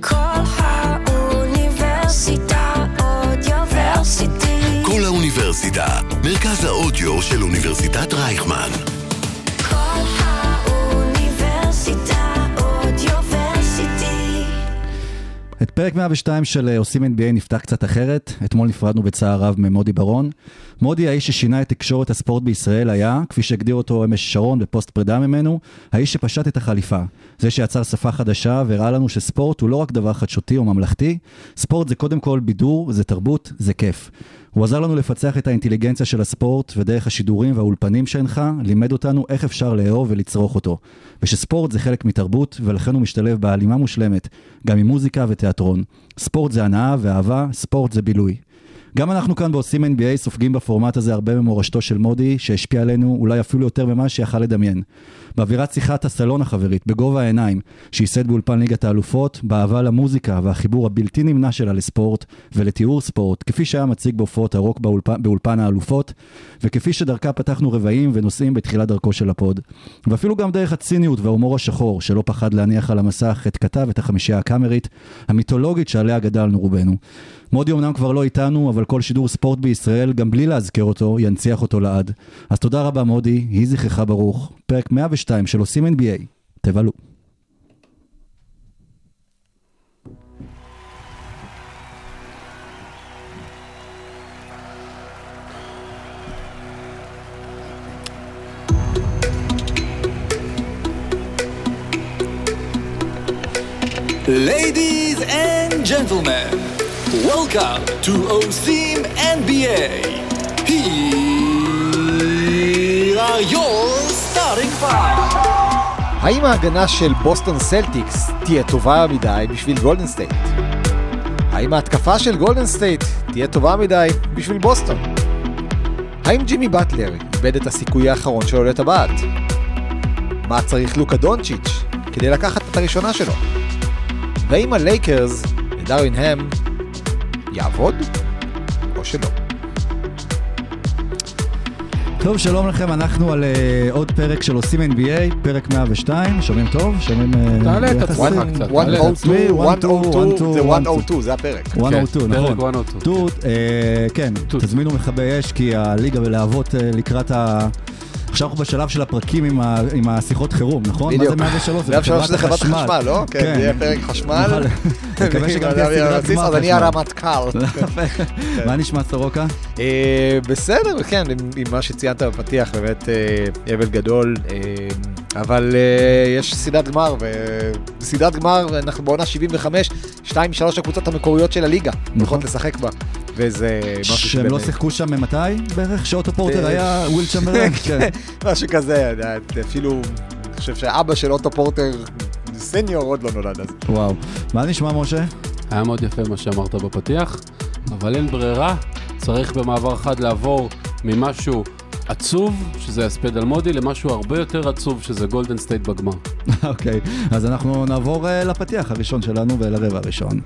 כל האוניברסיטה אודיוורסיטי. כל האוניברסיטה, מרכז האודיו של אוניברסיטת רייכמן. כל האוניברסיטה אודיוורסיטי. את פרק 102 של אה, עושים NBA נפתח קצת אחרת. אתמול נפרדנו בצער רב ממודי ברון. מודי, האיש ששינה את תקשורת הספורט בישראל, היה, כפי שהגדיר אותו אמש שרון בפוסט פרידה ממנו, האיש שפשט את החליפה. זה שיצר שפה חדשה והראה לנו שספורט הוא לא רק דבר חדשותי או ממלכתי, ספורט זה קודם כל בידור, זה תרבות, זה כיף. הוא עזר לנו לפצח את האינטליגנציה של הספורט, ודרך השידורים והאולפנים שהנחה, לימד אותנו איך אפשר לאהוב ולצרוך אותו. ושספורט זה חלק מתרבות, ולכן הוא משתלב בהלימה מושלמת, גם עם מוזיקה ותיאטרון. ספורט זה הנאה ואהבה, ספורט זה בילוי. גם אנחנו כאן בעושים NBA סופגים בפורמט הזה הרבה ממורשתו של מודי, שהשפיע עלינו אולי אפילו יותר ממה שיכל לדמיין. באווירת שיחת הסלון החברית, בגובה העיניים, שייסד באולפן ליגת האלופות, באהבה למוזיקה והחיבור הבלתי נמנע שלה לספורט ולתיאור ספורט, כפי שהיה מציג בהופעות הרוק באולפן, באולפן האלופות, וכפי שדרכה פתחנו רבעים ונושאים בתחילת דרכו של הפוד. ואפילו גם דרך הציניות וההומור השחור, שלא פחד להניח על המסך את כתב את החמישייה הקאמרית, המיתולוגית שעליה גדלנו רובנו. מודי אמנם כבר לא איתנו, אבל כל שידור ספורט בישראל, גם בלי להזכיר אותו, ינציח אותו לעד. אז תודה רבה מודי, יהי זכרך ברוך. פרק 102 של עושים NBA. תבלו. Ladies and gentlemen, welcome to OSIM NBA. Here are your starting five. האם ההגנה של בוסטון סלטיקס תהיה טובה מדי בשביל גולדן סטייט? האם ההתקפה של גולדן סטייט תהיה טובה מדי בשביל בוסטון? האם ג'ימי באטלר איבד את הסיכוי האחרון שלו לטבעת? מה צריך לוקה דונצ'יץ' כדי לקחת את הראשונה שלו? והאם הלייקרס ודרווין הם יעבוד או שלא? טוב, שלום לכם, אנחנו על uh, עוד פרק של עושים NBA, פרק 102, שומעים טוב? שומעים... uh, תעלה את עצמך קצת. תעלה את 102, עצמי, 102, זה 102, 102, זה הפרק. 102, כן, נכון. פרק 102. טות, אה, כן. תזמינו מכבי אש, כי הליגה בלהבות אה, לקראת ה... עכשיו אנחנו בשלב של הפרקים עם ה- עם השיחות חירום, נכון? בדיוק. מה זה 103? זה אפשר שזה חברת חשמל, לא? כן, זה יהיה פרק חשמל. נקווה שגם תהיה סדרת גמר אז אני. הרמטכ"ל. מה נשמע סורוקה? אה, בסדר, כן, עם- מה שציינת בפתיח, באמת אה, אבל גדול, אה, אבל אה, יש סדרת גמר, וסדרת גמר, אנחנו בעונה 75, שתיים משלוש הקבוצות המקוריות של הליגה, יכולות לשחק בה, וזה משהו שהם לא שיחקו שם מתי בערך? שאוטו פורטר אה, היה וויל צ'מברלן? כן. משהו כזה, אפילו, אני חושב שאבא של אוטו פורטר סניור עוד לא נולד אז. וואו. מה נשמע משה? היה מאוד יפה מה שאמרת בפתיח, אבל אין ברירה, צריך במעבר חד לעבור ממשהו עצוב, שזה הספד על מודי, למשהו הרבה יותר עצוב, שזה גולדן סטייט בגמר. אוקיי, אז אנחנו נעבור אה, לפתיח הראשון שלנו ולרבע הראשון.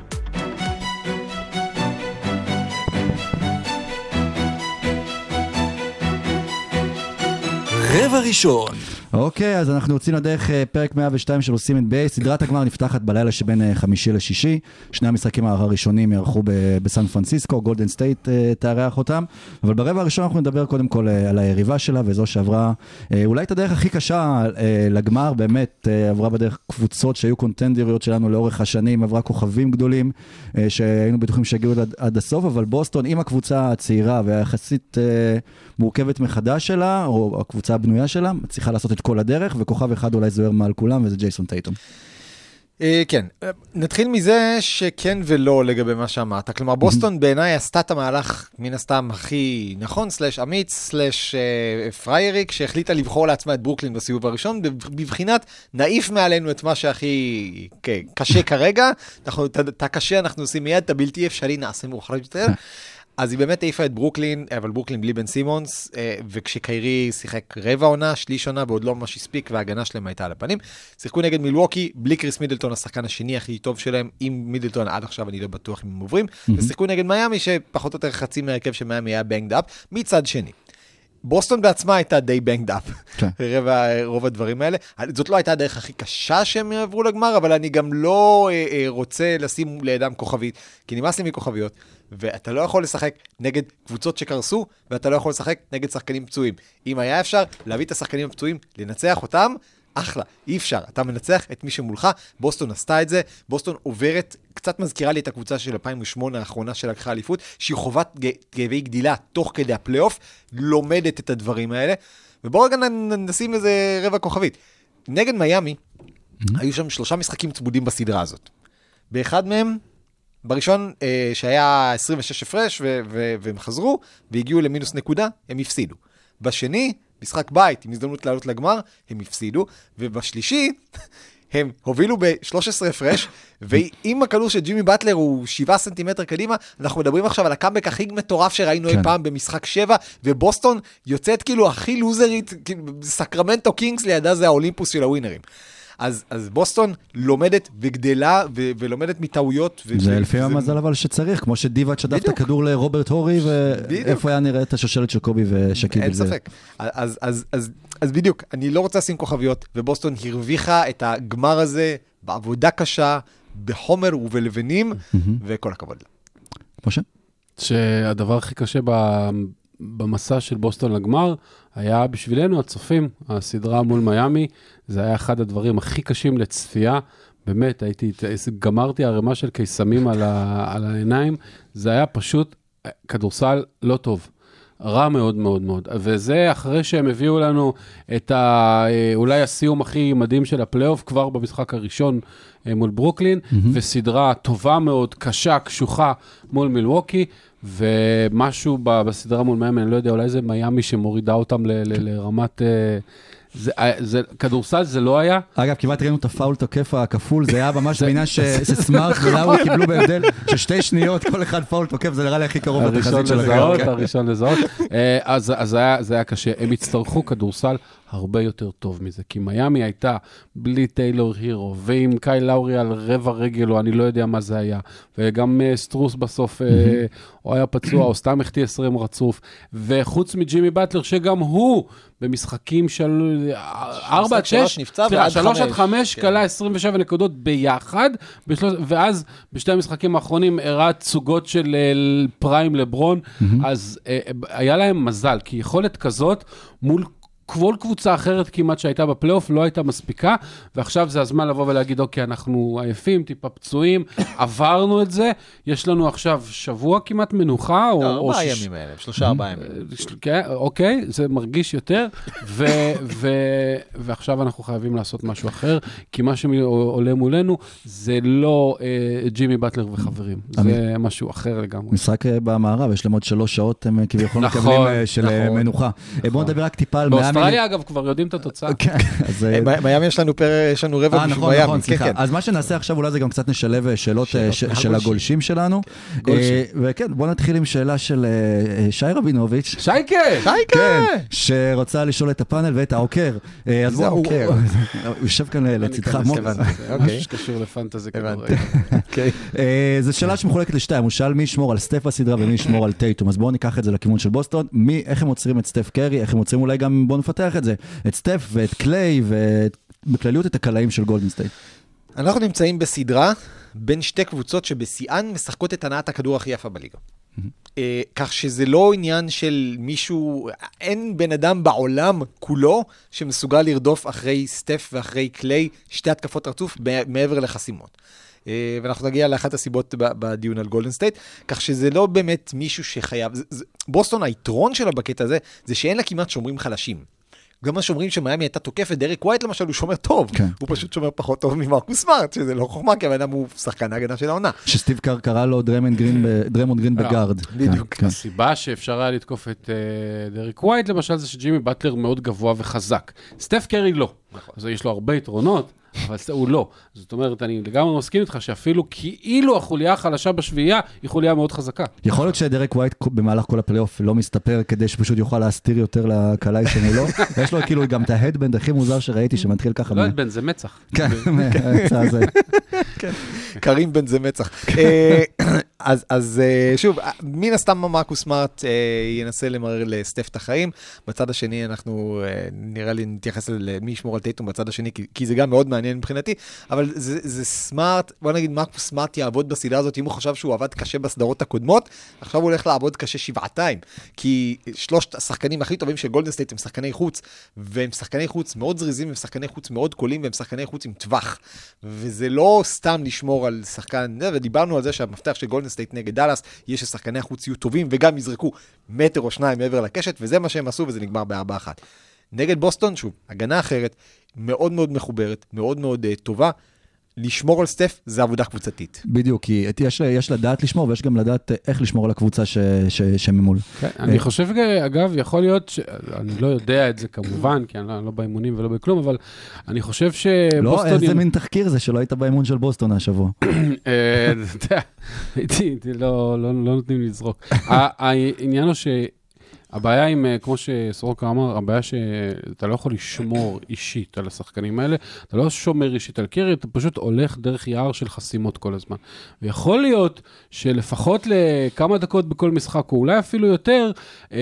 רבע ראשון, אוקיי, אז אנחנו יוצאים לדרך אה, פרק 102 של עושים NBA. סדרת הגמר נפתחת בלילה שבין אה, חמישי לשישי. שני המשחקים הראשונים יערכו בסן פרנסיסקו, גולדן סטייט אה, תארח אותם. אבל ברבע הראשון אנחנו נדבר קודם כל על היריבה שלה, וזו שעברה אולי את הדרך הכי קשה לגמר, באמת עברה בדרך קבוצות שהיו קונטנדריות שלנו לאורך השנים, עברה כוכבים גדולים, שהיינו בטוחים שיגיעו עד, עד הסוף, אבל בוסטון עם הקבוצה הצעירה והיחסית מורכבת מחדש שלה, או הקבוצה הבנויה שלה, מצליחה לעשות את כל הדרך, וכוכב אחד אולי זוהר מעל כולם, וזה ג'ייסון טייטום. אה, כן, אה, נתחיל מזה שכן ולא לגבי מה שאמרת. כלומר, בוסטון בעיניי עשתה את המהלך מן הסתם הכי נכון, slash אמיץ, slash אה, פרייריק, שהחליטה לבחור לעצמה את ברוקלין בסיבוב הראשון, בב- בבחינת נעיף מעלינו את מה שהכי קשה כרגע. את הקשה אנחנו עושים מיד, את הבלתי אפשרי נעשה מאוחר יותר. אז היא באמת העיפה את ברוקלין, אבל ברוקלין בלי בן סימונס, אה, וכשקיירי שיחק רבע עונה, שליש עונה, ועוד לא ממש הספיק, וההגנה שלהם הייתה על הפנים. שיחקו נגד מילווקי, בלי קריס מידלטון, השחקן השני הכי טוב שלהם, עם מידלטון עד עכשיו אני לא בטוח אם הם עוברים, ושיחקו נגד מיאמי, שפחות או יותר חצי מהרכב של מיאמי היה banged up, מצד שני. בוסטון בעצמה הייתה די banged up, כן. רוב הדברים האלה. זאת לא הייתה הדרך הכי קשה שהם יעברו לגמר, אבל אני גם לא אה, אה, רוצה לשים לידם כוכבית, כי נמאס לי מכוכביות, ואתה לא יכול לשחק נגד קבוצות שקרסו, ואתה לא יכול לשחק נגד שחקנים פצועים. אם היה אפשר להביא את השחקנים הפצועים, לנצח אותם, אחלה, אי אפשר, אתה מנצח את מי שמולך, בוסטון עשתה את זה, בוסטון עוברת, קצת מזכירה לי את הקבוצה של 2008 האחרונה שלקחה אליפות, שהיא חובת ג- כאבי גדילה תוך כדי הפלייאוף, לומדת את הדברים האלה, ובואו רגע נשים איזה רבע כוכבית. נגד מיאמי, היו שם שלושה משחקים צמודים בסדרה הזאת. באחד מהם, בראשון אה, שהיה 26 הפרש ו- ו- והם חזרו והגיעו למינוס נקודה, הם הפסידו. בשני, משחק בית עם הזדמנות לעלות לגמר, הם הפסידו, ובשלישי, הם הובילו ב-13 הפרש, ואם הכדור של ג'ימי באטלר הוא 7 סנטימטר קדימה, אנחנו מדברים עכשיו על הקאמבק הכי מטורף שראינו כן. אי פעם במשחק 7, ובוסטון יוצאת כאילו הכי לוזרית, כאילו, סקרמנטו קינגס לידה זה האולימפוס של הווינרים. אז, אז בוסטון לומדת וגדלה ו- ולומדת מטעויות. ו- זה ו- וזה- המזל אבל שצריך, כמו שדיווה שדף את. הכדור לרוברט הורי. ואיפה היה נראה את השושלת של קובי ושקיב אין. ספק. אז, אז, אז, אז בדיוק, אני לא רוצה לשים כוכביות, ובוסטון הרוויחה את הגמר הזה בעבודה קשה, בחומר ובלבנים, וכל הכבוד לה. משה? שהדבר הכי קשה ב- במסע של בוסטון לגמר היה בשבילנו, הצופים, הסדרה מול מיאמי, זה היה אחד הדברים הכי קשים לצפייה. באמת, הייתי, גמרתי ערימה של קיסמים על, ה, על העיניים, זה היה פשוט אה, כדורסל לא טוב. רע מאוד מאוד מאוד. וזה אחרי שהם הביאו לנו את ה, אה, אולי הסיום הכי מדהים של הפלייאוף, כבר במשחק הראשון אה, מול ברוקלין, mm-hmm. וסדרה טובה מאוד, קשה, קשוחה מול מילווקי, ומשהו בסדרה מול מיאמי, אני לא יודע, אולי זה מיאמי שמורידה אותם ל, ל, לרמת... זה, אה, זה, כדורסל זה לא היה, אגב, כמעט ראינו את הפאול תוקף הכפול, זה היה ממש בעניין שסמארט ולאורי קיבלו בהבדל של שתי שניות, כל אחד פאול תוקף, זה נראה לי הכי קרוב הראשון לתחזית של לזהות, הקהל. הראשון לזהות. אה, אז אז זה היה קשה. הם יצטרכו כדורסל הרבה יותר טוב מזה, כי מיאמי הייתה בלי טיילור הירו, ועם קאי לאורי על רבע רגל, או אני לא יודע מה זה היה, וגם אה, סטרוס בסוף, אה, או היה פצוע, או סתם החטיא 20 רצוף, וחוץ מג'ימי באטלר, שגם הוא במשחקים של 4 עד 6, שלוש נפצע ועד 3 עד חמש, 5, כן. כלה 27 נקודות ביחד, בשלוש, ואז בשתי המשחקים האחרונים הראה תצוגות של אה, פריים לברון, אז אה, היה להם מזל, כי יכולת כזאת מול... כל קבוצה אחרת כמעט שהייתה בפלייאוף לא הייתה מספיקה, ועכשיו זה הזמן לבוא ולהגיד, אוקיי, אנחנו עייפים, טיפה פצועים, עברנו את זה, יש לנו עכשיו שבוע כמעט מנוחה, או, או ארבעה ימים האלה, שלושה ארבעה ימים. כן, אוקיי, זה מרגיש יותר, ו, ו, ועכשיו אנחנו חייבים לעשות משהו אחר, כי מה שעולה מולנו זה לא אה, ג'ימי באטלר וחברים, זה משהו אחר לגמרי. משחק אה, במערב, יש להם עוד שלוש שעות, הם אה, כביכול נכון, מקבלים אה, של אה, נכון, מנוחה. אה, בואו נדבר רק טיפה על מיאמי. באוסטרליה, אגב, כבר יודעים את התוצאה. כן. אה, אה, מיאמי יש לנו רבע אה, בשביל נכון, מיאמי. נכון, כן, סליחה. כן. אז מה שנעשה עכשיו אולי זה גם קצת נשלב שאלות של. הגולשים שלנו. וכן, בואו נתחיל עם שאלה של שי רבינוביץ'. שייקה! כן, שרוצה לשאול את הפאנל ואת העוקר. אז זה בואו, העוקר? הוא יושב כאן לצדך. הבנתי, משהו אוקיי. שקשור לפנטזי. כדורגל. אוקיי. זו שאלה שמחולקת לשתיים, הוא שאל מי ישמור על סטף בסדרה ומי ישמור על טייטום, אז בואו ניקח את זה לכיוון של בוסטון, מי, איך הם עוצרים את סטף קרי, איך הם עוצרים אולי גם, בואו נפתח את זה, את סטף ואת קליי ובכלליות את הקלעים של גולדן סטייט. אנחנו נמצאים בסדרה בין שתי קבוצות שבשיאן משחקות את הנעת הכדור הכי יפה בליגה. אה, כך שזה לא עניין של מישהו, אין בן אדם בעולם כולו שמסוגל לרדוף אחרי סטף ואחרי קליי שתי התקפות רצוף מעבר לחסימות. אה, ואנחנו נגיע לאחת הסיבות בדיון על גולדן סטייט, כך שזה לא באמת מישהו שחייב, זה, זה, בוסטון היתרון שלה בקטע הזה, זה שאין לה כמעט שומרים חלשים. גם השומרים שמיאמי הייתה תוקפת, דרק ווייט למשל הוא שומר טוב, כן. הוא פשוט שומר פחות טוב ממרקוס סמארט, שזה לא חוכמה, כי הבן אדם הוא שחקן ההגנה של העונה. שסטיב קר קרא לו דרמונד גרין, ב- דרמונד גרין אה, בגארד. בדיוק. כן, כן. הסיבה שאפשר היה לתקוף את אה, דריק ווייט, למשל, זה שג'ימי באטלר מאוד גבוה וחזק. סטף קרי לא. אז יש לו הרבה יתרונות, אבל זה- הוא לא. זאת אומרת, אני לגמרי מסכים איתך שאפילו כאילו החוליה החלשה בשביעייה היא חוליה מאוד חזקה. יכול להיות שדרק ווייט במהלך כל הפלייאוף לא מסתפר כדי שפשוט יוכל להסתיר יותר לקלעי שמולו. ויש לו כאילו גם את ה headband הכי מוזר שראיתי שמתחיל ככה. לא בן, זה מצח. כן, הזה. קרים בן זה מצח. אה, אז, אה, שוב, אה, מן הסתם מרקוס סמארט ינסה למרר לסטף את החיים. בצד השני אנחנו, אה, נראה לי נתייחס למי ישמור על טייטום בצד השני, כי, כי זה גם מאוד מעניין מבחינתי, אבל זה, זה סמארט, בוא נגיד מרקוס סמארט יעבוד בסדרה הזאת, אם הוא חשב שהוא עבד קשה בסדרות הקודמות, עכשיו הוא הולך לעבוד קשה שבעתיים. כי שלושת השחקנים הכי טובים של גולדן סטייט הם שחקני חוץ, והם שחקני חוץ מאוד זריזים, הם שחקני חוץ מאוד קולעים, והם שחקני חוץ עם טווח. וזה לא סתם לשמור על שחקן, ודיברנו על זה שהמפתח של גולדן סטייט נגד דאלאס, יהיה ששחקני החוץ יהיו טובים וגם יזרקו מטר או שניים מעבר לקשת, וזה מה שהם עשו וזה נגמר בארבע אחת. נגד בוסטון, שוב, הגנה אחרת, מאוד מאוד מחוברת, מאוד מאוד uh, טובה. לשמור על סטף זה עבודה קבוצתית. בדיוק, כי יש, יש לדעת לשמור ויש גם לדעת אה, איך לשמור על הקבוצה ש- ש- שממול. כן, אני חושב, אגב, יכול להיות, ש... אני לא יודע את זה כמובן, כי אני לא, אני לא באימונים ולא בכלום, אבל אני חושב לא, שבוסטון... איזה מין תחקיר זה שלא היית באימון של בוסטון השבוע. אה, אתה יודע, הייתי, לא לא- לא נותנים לי לזרוק. העניין הוא ש... הבעיה עם, אה, כמו שסורוקה אמר, הבעיה שאתה לא יכול לשמור אישית על השחקנים האלה, אתה לא שומר אישית על קרי, אתה פשוט הולך דרך יער של חסימות כל הזמן. ויכול להיות שלפחות לכמה דקות בכל משחק, או אולי אפילו יותר, אה,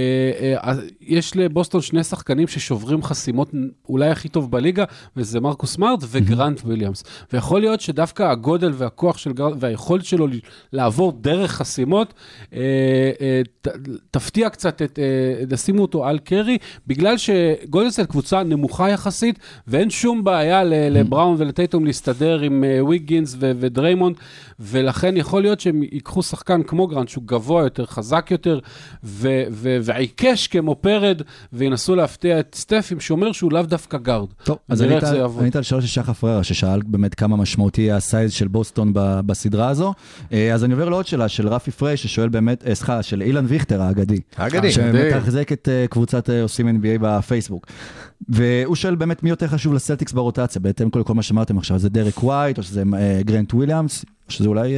אה, יש לבוסטון שני שחקנים ששוברים חסימות אולי הכי טוב בליגה, וזה מרקוס סמארט וגרנט וויליאמס. ויכול להיות שדווקא הגודל והכוח של גרנט, והיכולת שלו לעבור דרך חסימות, תפתיע קצת את, תשימו אותו על קרי, בגלל שגולדן סטייט קבוצה נמוכה יחסית, ואין שום בעיה ל- לבראון ולטייטום להסתדר עם אה, ויגינס ודריימונד, ולכן יכול להיות שהם ייקחו שחקן כמו גרנט, שהוא גבוה יותר, חזק יותר, ועיקש כמו פרד, וינסו להפתיע את סטף עם שומר שהוא לאו דווקא גארד. טוב, אז ענית על שאלה של שחר פררה, ששאל באמת כמה משמעותי ה size של בוסטון בסדרה הזו. אה, אז אני עובר לעוד שאלה של רפי פריי, ששואל באמת, אה, סליחה, של אילן ויכטר האגדי. האגדי. שמתחזק את אה, קבוצת אה, עושים NBA בפייסבוק. והוא שואל באמת מי יותר חשוב לסלטיקס ברוטציה, בהתאם כל מה שאמרתם עכשיו, זה דרק ווייט, או שזה אה, גרנט וויליאמס, או שזה אולי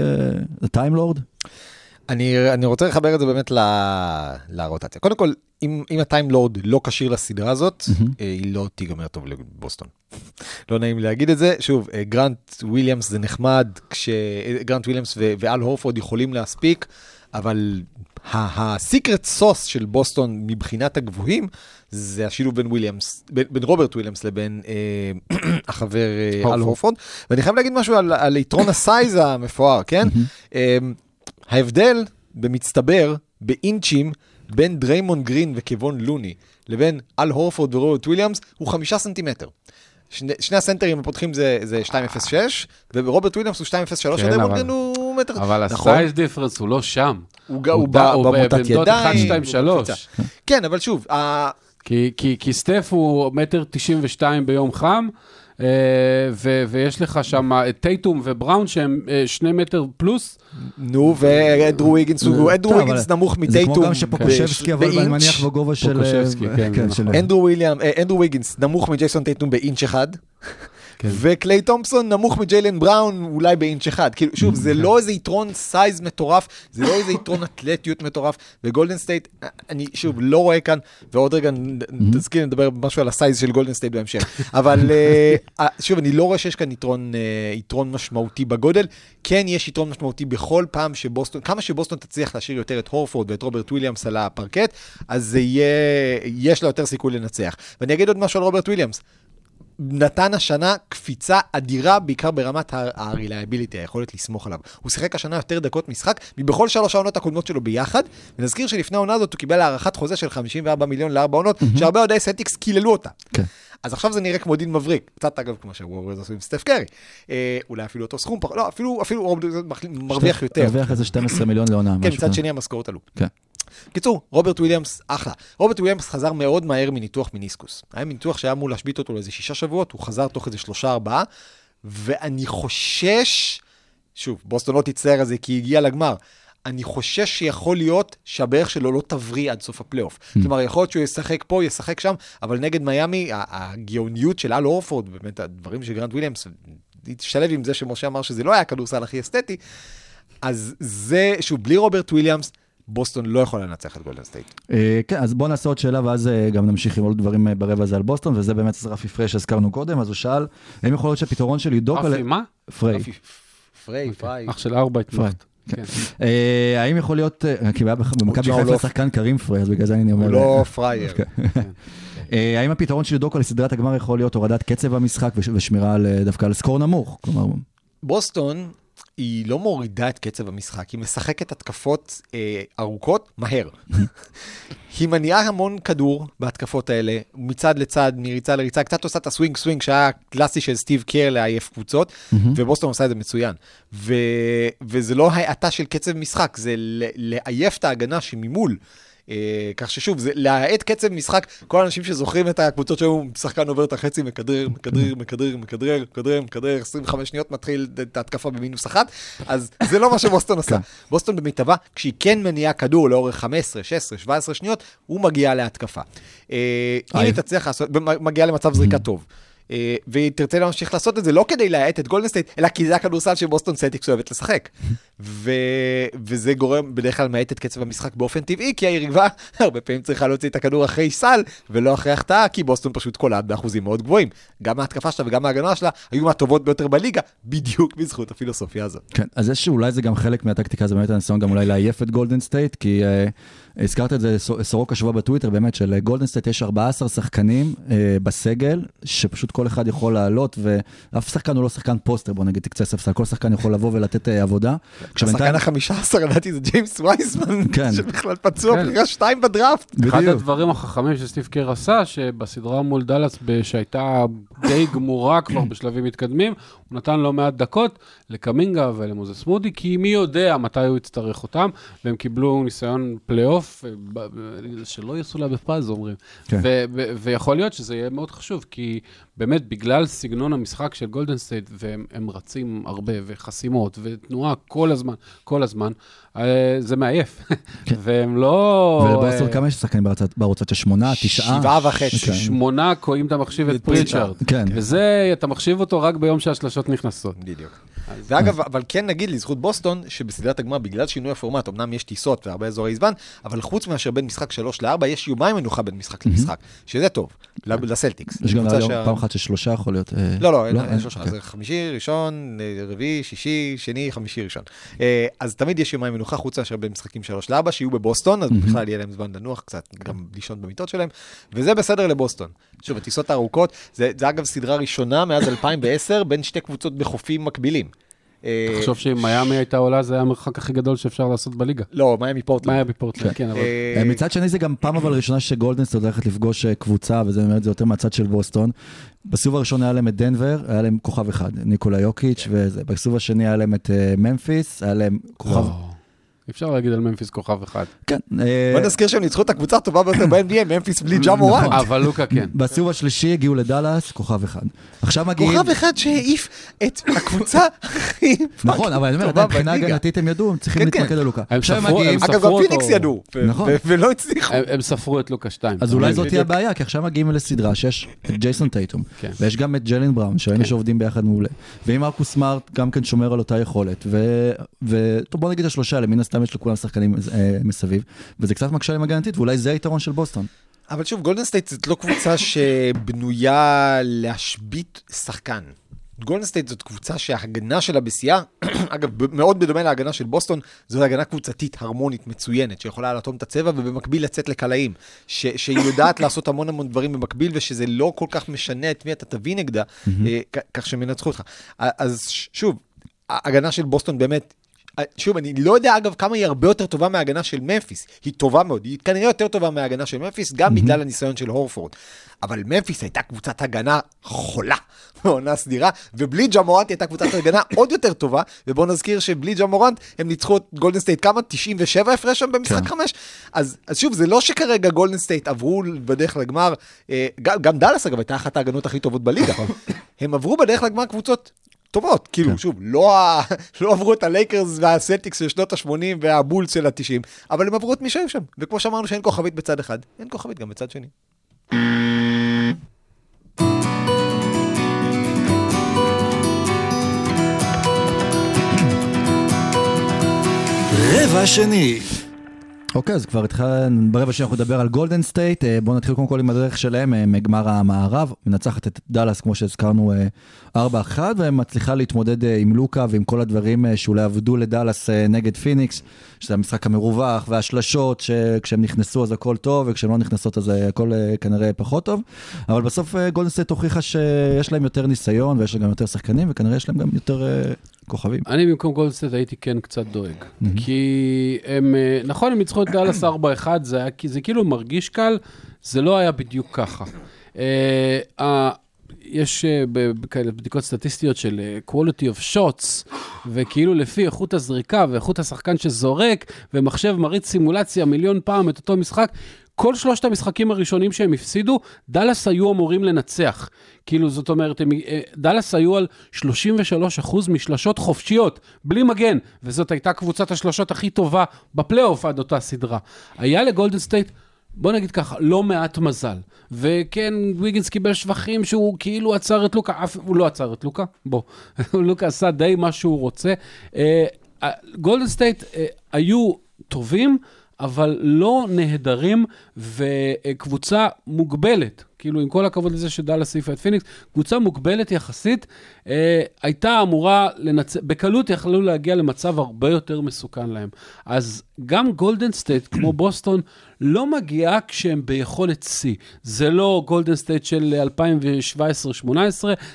טיימלורד? אני, אני רוצה לחבר את זה באמת ל, לרוטציה. קודם כל, אם, אם הטיימלורד לא כשיר לסדרה הזאת, היא לא תיגמר טוב לבוסטון. לא נעים להגיד את זה. שוב, גרנט וויליאמס זה נחמד, כשגרנט וויליאמס ואל הורפורד יכולים להספיק, אבל ה secret sauce של בוסטון מבחינת הגבוהים, זה השילוב בין וויליאמס, בין, בין רוברט וויליאמס לבין אה, החבר אה, אל הורפורד. ואני חייב להגיד משהו על, על יתרון ה size המפואר, כן? אה, ההבדל במצטבר, באינצ'ים, בין דריימונד גרין וקבון לוני לבין אל הורפורד ורוברט וויליאמס הוא חמישה סנטימטר. שני, שני הסנטרים הפותחים זה, זה 2.06, ורוברט וויליאמס הוא 2.03, כן, אבל- הוא מטר. אבל נכון? ה size difference הוא לא שם. הוא, ג- הוא, במוטת בעמדות ידיים. 1, 2, הוא 3. בקפיצה. כן, אבל שוב, כי, כי, כי סטף הוא מטר 92 ביום חם, אה, ו, ויש לך שם את טייטום ובראון שהם אה, שני מטר פלוס. נו, ואנדרו ויגינס הוא, אנדרו טוב, ויגינס נמוך זה מטייטום. כמו גם שפוקושבסקי, אבל אני. מניח בגובה של... אה, פוקושבסקי, כן, זה של- נכון. אה, אנדרו ויגינס נמוך מג'ייסון טייטום באינץ' אחד. כן. וקליי תומפסון נמוך מג'יילן בראון אולי באינץ' אחד. כאילו, שוב, זה לא איזה יתרון size מטורף, זה לא איזה יתרון אתלטיות מטורף. וגולדן סטייט, אני שוב לא רואה כאן, ועוד רגע נ- תזכיר נדבר משהו על ה size של גולדן סטייט בהמשך. אבל אה, אה, שוב, אני לא רואה שיש כאן יתרון, אה, יתרון משמעותי בגודל. כן יש יתרון משמעותי בכל פעם שבוסטון, כמה שבוסטון תצליח להשאיר יותר את הורפורד ואת רוברט וויליאמס על הפרקט, אז זה יהיה, יש לה יותר סיכוי לנצח. ואני אגיד עוד משהו על רוברט וויליאמס. נתן השנה קפיצה אדירה, בעיקר ברמת ה-reliability, היכולת לסמוך עליו. הוא שיחק השנה יותר דקות משחק מבכל שלוש העונות הקודמות שלו ביחד, ונזכיר שלפני העונה הזאת הוא קיבל הארכת חוזה של 54 מיליון לארבע עונות, שהרבה אוהדי סלטיקס קיללו אותה. כן. אז עכשיו זה נראה כמו דיל מבריק, קצת אגב כמו שהווריירס עשו עם סטף קרי. אה, אולי אפילו אותו סכום, פח- לא, אפילו, אפילו מרוויח יותר. הרוויח איזה 12 מיליון לעונה. כן, מצד. שני המשכורות עלו. כן. קיצור, רוברט וויליאמס, אחלה. רוברט וויליאמס חזר מאוד מהר מניתוח מיניסקוס. היה ניתוח שהיה אמור להשבית אותו לאיזה שישה שבועות, הוא חזר תוך איזה שלושה ארבעה, ואני חושש, שוב, בוסטון לא תצטער על זה כי היא הגיעה לגמר. אני חושש שיכול להיות שהברך שלו לא תבריא עד סוף הפלייאוף. כלומר, יכול להיות שהוא ישחק פה, ישחק שם, אבל נגד מיאמי, הגאוניות של אל הורפורד, באמת הדברים של גרנט וויליאמס, תשתלב עם זה שמשה אמר שזה לא היה הכדורסל הכי אסתטי, אז זה, שוב, בלי רוברט וויליאמס, בוסטון לא יכולה לנצח את גולדן סטייט. אה, כן, אז בואו נעשה עוד שאלה, ואז אה, גם נמשיך עם עוד דברים אה, ברבע הזה על בוסטון, וזה באמת רפי פריי שהזכרנו קודם, אז הוא שאל, האם יכול להיות שהפתרון של לדאוג... רפי, מה? פריי. פריי, פריי. אח של ארבע התמחת. כן. אה, האם יכול להיות, כי היה במכבי חיפה לא- שחקן קרים פריי, אז בגלל זה אני אומר... הוא לא פרייר. אה, האם הפתרון של דוקו לסדרת הגמר יכול להיות הורדת קצב המשחק וש- ושמירה דווקא על score נמוך? בוסטון היא לא מורידה את קצב המשחק, היא משחקת התקפות אה, ארוכות מהר. היא מניעה המון כדור בהתקפות האלה, מצד לצד, מריצה לריצה, קצת עושה את ה swing swing שהיה קלאסי של סטיב קר לעייף קבוצות, ובוסטון עושה את זה מצוין. ו... וזה לא האטה של קצב משחק, זה ל- לעייף את ההגנה שממול. אה, כך ששוב, זה להאט קצב משחק, כל האנשים שזוכרים את הקבוצות שהיו, שחקן עובר את החצי, מכדרר, מכדרר, מכדרר, מכדרר, מכדרר, מכדרר, 25 שניות מתחיל את ההתקפה במינוס אחת, אז זה לא מה שבוסטון עושה. בוסטון במיטבה, כשהיא כן מניעה כדור לאורך 15, 16, 17 שניות, הוא מגיע להתקפה. אה, אם היא תצליח לעשות, מגיעה למצב זריקה טוב. אה, והיא תרצה להמשיך לעשות את זה לא כדי להאט את גולדן סטייט, אלא כי זה הכדורסל שבוסטון סלטיקס אוהבת לשחק. ו... וזה גורם בדרך כלל מאט את קצב המשחק באופן טבעי, כי היריבה הרבה פעמים צריכה להוציא את הכדור אחרי סל, ולא אחרי החטאה, כי בוסטון פשוט קולעת באחוזים מאוד גבוהים. גם ההתקפה שלה וגם ההגנה שלה היו מהטובות ביותר בליגה, בדיוק בזכות הפילוסופיה הזאת. כן, אז יש שאולי זה גם חלק מהטקטיקה, זה באמת הניסיון גם אולי לעייף את גולדן סטייט, כי אה, הזכרת את זה, סו- סורוקה שבוע בטוויטר, באמת של גולדן סטייט יש 14 שחקנים אה, בסגל, שפשוט כל אחד יכול לעלות, ואף שחקן הוא לא שחקן פוסטר, בוא נגיד קצה ספסל, כל שחקן יכול לבוא ולתת אה, עבודה. השחקן החמישה עשר, לדעתי, זה ג'יימס וייסמן, כן. שבכלל פצוע כן. בחירה שתיים בדראפט. אחד בדיוק. הדברים החכמים שסטיב קר עשה, שבסדרה מול דאלאס, שהייתה די גמורה כבר בשלבים מתקדמים, הוא נתן לא מעט דקות לקמינגה ולמוזס מודי, כי מי יודע מתי הוא יצטרך אותם, והם קיבלו ניסיון פלייאוף, שלא יסולא בפז, אומרים. כן. ו- ו- ויכול להיות שזה יהיה מאוד חשוב, כי באמת, בגלל סגנון המשחק של גולדן סטייט, והם הם רצים הרבה, וחסימות, ותנועה כל הזמן, כל הזמן, זה מעייף. והם לא... ולבוסטון אה, כמה יש שחקנים ברצת- בערוצת שמונה, תשעה? שבעה וחצי. כן. שמונה קוראים את המחשיב את. פריצ'ארד. כן. וזה, אתה מחשיב אותו רק ביום שהשלשות נכנסות. בדיוק. ואגב, אבל כן נגיד לזכות בוסטון, שבסדרת הגמר, בגלל שינוי הפורמט, אמנם יש טיסות והרבה אזורי זמן, אבל חוץ מאשר בין משחק 3 ל-4, יש יומיים מנוחה בין משחק למשחק, שזה טוב, ל- לסלטיקס. יש גם היום פעם אחת ששלושה יכול להיות. אה, לא, לא, אין- אין אין? שלושה, כן. זה חמישי, ראשון, אה, רביעי, שישי, שני, חמישי, ראשון. אה, אז תמיד יש יומיים מנוחה, חוץ מאשר בין משחקים 3 ל-4, שיהיו בבוסטון, אז בכלל יהיה להם זמן לנוח קצת, גם לישון במיטות שלהם, וזה בסדר לבוסטון. שוב, הטיסות הארוכות, זה זה אגב סדרה ראשונה מאז 2010 בין שתי קבוצות בחופים מקבילים. אה, תחשוב שאם מיאמי הייתה עולה, זה היה המרחק הכי גדול שאפשר לעשות בליגה. לא, מיאמי פורטלנד. מה היה בפורטלנד? כן, אבל... אה, מצד שני זה גם פעם אבל ראשונה שגולדנסט הולכת לפגוש אה, קבוצה, וזה באמת זה יותר מהצד של בוסטון. בסיבוב הראשון היה להם את דנבר, היה להם כוכב אחד, ניקולה יוקיץ', וזה. בסיבוב השני היה להם את ממפיס, היה להם כוכב... אי אפשר להגיד על ממפיס כוכב אחד. כן. אה, בוא נזכיר שהם ניצחו את הקבוצה הטובה ביותר ב-NBA, ממפיס בלי ג'ה מורנט. אבל לוקה כן. בסיבוב השלישי הגיעו לדאלאס, כוכב אחד. עכשיו מגיעים... כוכב אחד שהעיף את הקבוצה הכי... נכון, אבל אני אומר, מבחינה. הגנתית הם ידעו, הם צריכים כן, כן. להתמקד על לוקה. הם אגב, גם פיניקס אותו. ידעו, נכון. ולא הצליחו. הם ספרו את לוקה 2. אז אולי זאת תהיה. הבעיה, כי עכשיו מגיעים לסדרה שיש את ג'ייסון טייטום, כן. ויש גם את ג'יילן בראון, שהיום יש עובדים ביחד מעולה. ואם מרקוס סמארט גם כן שומר על אותה יכולת, ו- וטוב בוא נגיד השלושה האלה, מן הסתם יש לכולם שחקנים אה, מסביב, וזה קצת מקשה להם הגנתית, ואולי זה היתרון של בוסטון. אבל שוב, גולדן סטייט זאת לא קבוצה שבנויה להשבית שחקן. גולדן סטייט זאת קבוצה שההגנה שלה בשיאה, אגב, מאוד בדומה להגנה של בוסטון, זו הגנה קבוצתית, הרמונית, מצוינת, שיכולה לאטום את הצבע ובמקביל לצאת לקלעים. ש- שהיא יודעת לעשות המון המון דברים במקביל, ושזה לא כל כך משנה את מי אתה תביא נגדה, אה, כך שהם ינצחו אותך. אז שוב, ההגנה של בוסטון באמת שוב, אני לא יודע אגב כמה היא הרבה יותר טובה מההגנה של ממפיס. היא טובה מאוד, היא כנראה יותר טובה מההגנה של ממפיס, גם בגלל הניסיון של הורפורד. אבל ממפיס הייתה קבוצת הגנה חולה בעונה סדירה, ובלי ג'ה מורנט הייתה קבוצת הגנה עוד יותר טובה, ובואו נזכיר שבלי ג'ה מורנט הם ניצחו את גולדן סטייט כמה? 97 הפרש שם במשחק כן. אז, אז שוב, זה לא שכרגע גולדן סטייט עברו בדרך לגמר, אה, גם, גם דאלאס אגב הייתה אחת ההגנות הכי טובות בליגה. הם עברו בדרך לגמר קבוצות טובות. כאילו, כן. שוב, לא, ה- לא עברו את הלייקרס והסלטיקס של שנות ה-80 והבולס של ה-90, אבל הם עברו את מי שהיו שם. וכמו שאמרנו שאין כוכבית בצד אחד, אין כוכבית גם בצד שני. רבע שני. אוקיי, אז כבר התחלנו, ברבע שאנחנו נדבר על גולדן סטייט, אה, בואו נתחיל קודם כל עם הדרך שלהם אה, מגמר המערב, מנצחת את דאלאס כמו שהזכרנו אה, 4-1, ומצליחה להתמודד אה, עם לוקה ועם כל הדברים אה, שאולי עבדו לדאלאס אה, נגד פיניקס, שזה המשחק המרווח והשלשות, שכשהם נכנסו אז הכל טוב, וכשהם לא נכנסות אז אה, הכל אה, כנראה פחות טוב, אבל בסוף אה, גולדן סטייט הוכיחה שיש להם יותר ניסיון ויש להם גם יותר שחקנים, וכנראה יש להם גם יותר אה, כוכבים. אני במקום גולדסטייט הייתי כן קצת דואג. כי הם, אה, נכון, הם ניצחו את דאלאס 4-1, זה, היה- כי זה כאילו מרגיש קל, זה לא היה בדיוק ככה. אה, יש אה, בכאלה בדיקות סטטיסטיות של quality of shots, וכאילו לפי איכות הזריקה ואיכות השחקן שזורק, ומחשב מריץ סימולציה מיליון פעם את אותו משחק, כל שלושת המשחקים הראשונים שהם הפסידו, דאלאס היו אמורים לנצח. כאילו, זאת אומרת, אה, דאלאס היו על 33% משלשות חופשיות, בלי מגן, וזאת הייתה קבוצת השלשות הכי טובה בפלייאוף עד אותה סדרה. היה לגולדן סטייט, בוא נגיד ככה, לא מעט מזל. וכן, ויגינס קיבל שבחים שהוא כאילו עצר את לוקה, אה, הוא לא עצר את לוקה, בוא, לוקה עשה די מה שהוא רוצה. אה, גולדן סטייט אה, היו טובים, אבל לא נהדרים, וקבוצה מוגבלת, כאילו עם כל הכבוד לזה שדאלאס העיפה את פיניקס, קבוצה מוגבלת יחסית, אה, הייתה אמורה לנצח, בקלות יכלו להגיע למצב הרבה יותר מסוכן להם. אז גם גולדן סטייט, כמו בוסטון, לא מגיעה כשהם ביכולת שיא. זה לא גולדן סטייט של 2017-2018,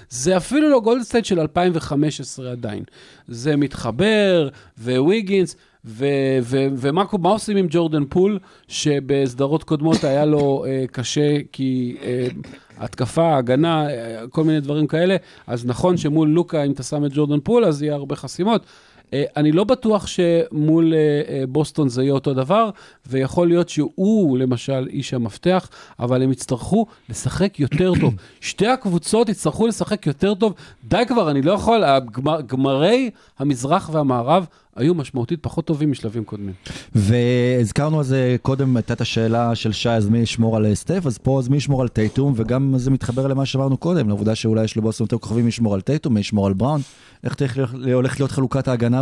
זה אפילו לא גולדן סטייט של 2015 עדיין. זה מתחבר, וויגינס, ו- ו- ומה, מה עושים עם ג'ורדן פול, שבסדרות קודמות היה לו אה, קשה כי אה, התקפה, הגנה, אה, כל מיני דברים כאלה, אז נכון שמול לוקה, אם אתה שם את ג'ורדן פול, אז יהיה הרבה חסימות. אה, אני לא בטוח שמול אה, אה, בוסטון זה יהיה אותו דבר, ויכול להיות שהוא למשל איש המפתח, אבל הם יצטרכו לשחק יותר טוב. שתי הקבוצות יצטרכו לשחק יותר טוב. די כבר, אני לא יכול, הגמר, גמרי המזרח והמערב היו משמעותית פחות טובים משלבים קודמים. והזכרנו על זה קודם, הייתה את השאלה של שי, אז מי ישמור על סטף, אז פה אז מי ישמור על טייטום, וגם זה מתחבר למה שאמרנו קודם, לעובדה שאולי יש לבוסטון יותר כוכבים מי ישמור על טייטום, מי ישמור על בראון, איך תלך- הולכת להיות חלוקת ההגנה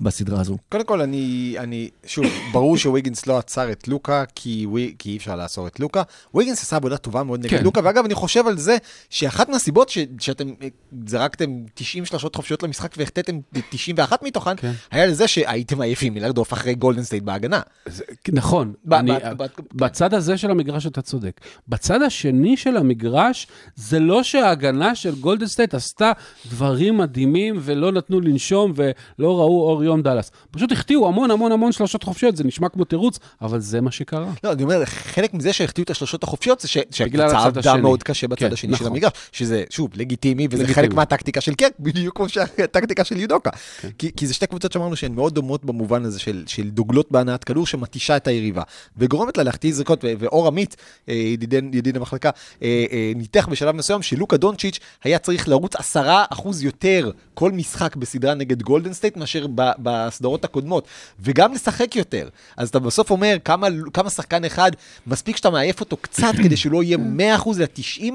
בסדרה הזו. קודם כל, אני, אני, שוב, ברור שוויגינס לא עצר את לוקה, כי, ווי, כי אי אפשר לעצור את לוקה. וויגינס עשה עבודה טובה מאוד נגד כן. לוקה, ואגב, אני חושב על זה שאחת מהסיבות ש, שאתם אה, זרקתם 90 שלושות חופשיות למשחק והחטאתם 91 מתוכן, כן. היה לזה שהייתם עייפים מלרדוף אחרי גולדן סטייט בהגנה. זה, נכון, ב- אני, ב- ב- בצד הזה של המגרש אתה צודק. בצד השני של המגרש, זה לא שההגנה של גולדן סטייט עשתה דברים מדהימים ולא נתנו לנשום ולא ראו אור יום דאלאס. פשוט החטיאו המון המון המון שלושות חופשיות, זה נשמע כמו תירוץ, אבל זה מה שקרה. לא, אני אומר, חלק מזה שהחטיאו את השלושות החופשיות זה שהקבוצה עבדה מאוד קשה בצד כן, השני של נכון. המגרש, שזה, שוב, לגיטימי, וזה לגיטימי. חלק מהטקטיקה של קר, בדיוק כמו שהטקטיקה של יודוקה. כן. כי, כי זה שתי קבוצות שאמרנו שהן מאוד דומות במובן הזה של, של דוגלות בהנעת כדור שמתישה את היריבה, וגורמת לה להחטיא זריקות, ואור עמית, אה, ידידן- ידיד המחלקה, אה, אה, ניתח בשלב מסוים שלוקה דונצ'יץ' היה צריך לרוץ עשרה אחוז יותר כל משחק בסדרה נגד גולדן סטייט מאשר ב- בסדרות הקודמות, וגם לשחק יותר. אז אתה בסוף אומר כמה, כמה שחקן אחד, מספיק שאתה מעייף אותו קצת כדי שהוא לא יהיה 100% אלא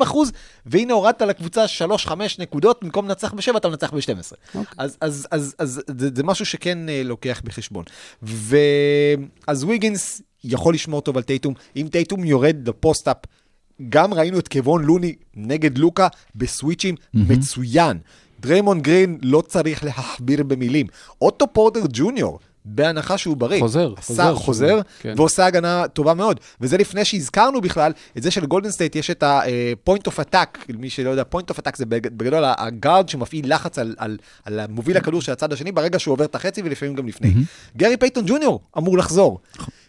90%, והנה הורדת לקבוצה 3-5 נקודות, במקום לנצח ב-7 אתה מנצח ב-12. אוקיי. אז, אז, אז, אז זה, זה משהו שכן אה, לוקח בחשבון. ואז ויגינס יכול לשמור טוב על טייטום, אם טייטום יורד לפוסט-אפ, גם ראינו את קוון לוני נגד לוקה בסוויצ'ים מצוין. דריימון גרין לא צריך להכביר במילים. אוטו פורטר ג'וניור, בהנחה שהוא בריא. חוזר, חוזר, חוזר, כן. ועושה הגנה טובה מאוד. וזה לפני שהזכרנו בכלל את זה שלגולדן סטייט יש את ה-point of attack, מי שלא יודע, point of attack זה בג- בגדול הגארד שמפעיל לחץ על, על, על מוביל הכדור של הצד השני ברגע שהוא עובר את החצי ולפעמים גם לפני. גרי פייטון ג'וניור אמור לחזור.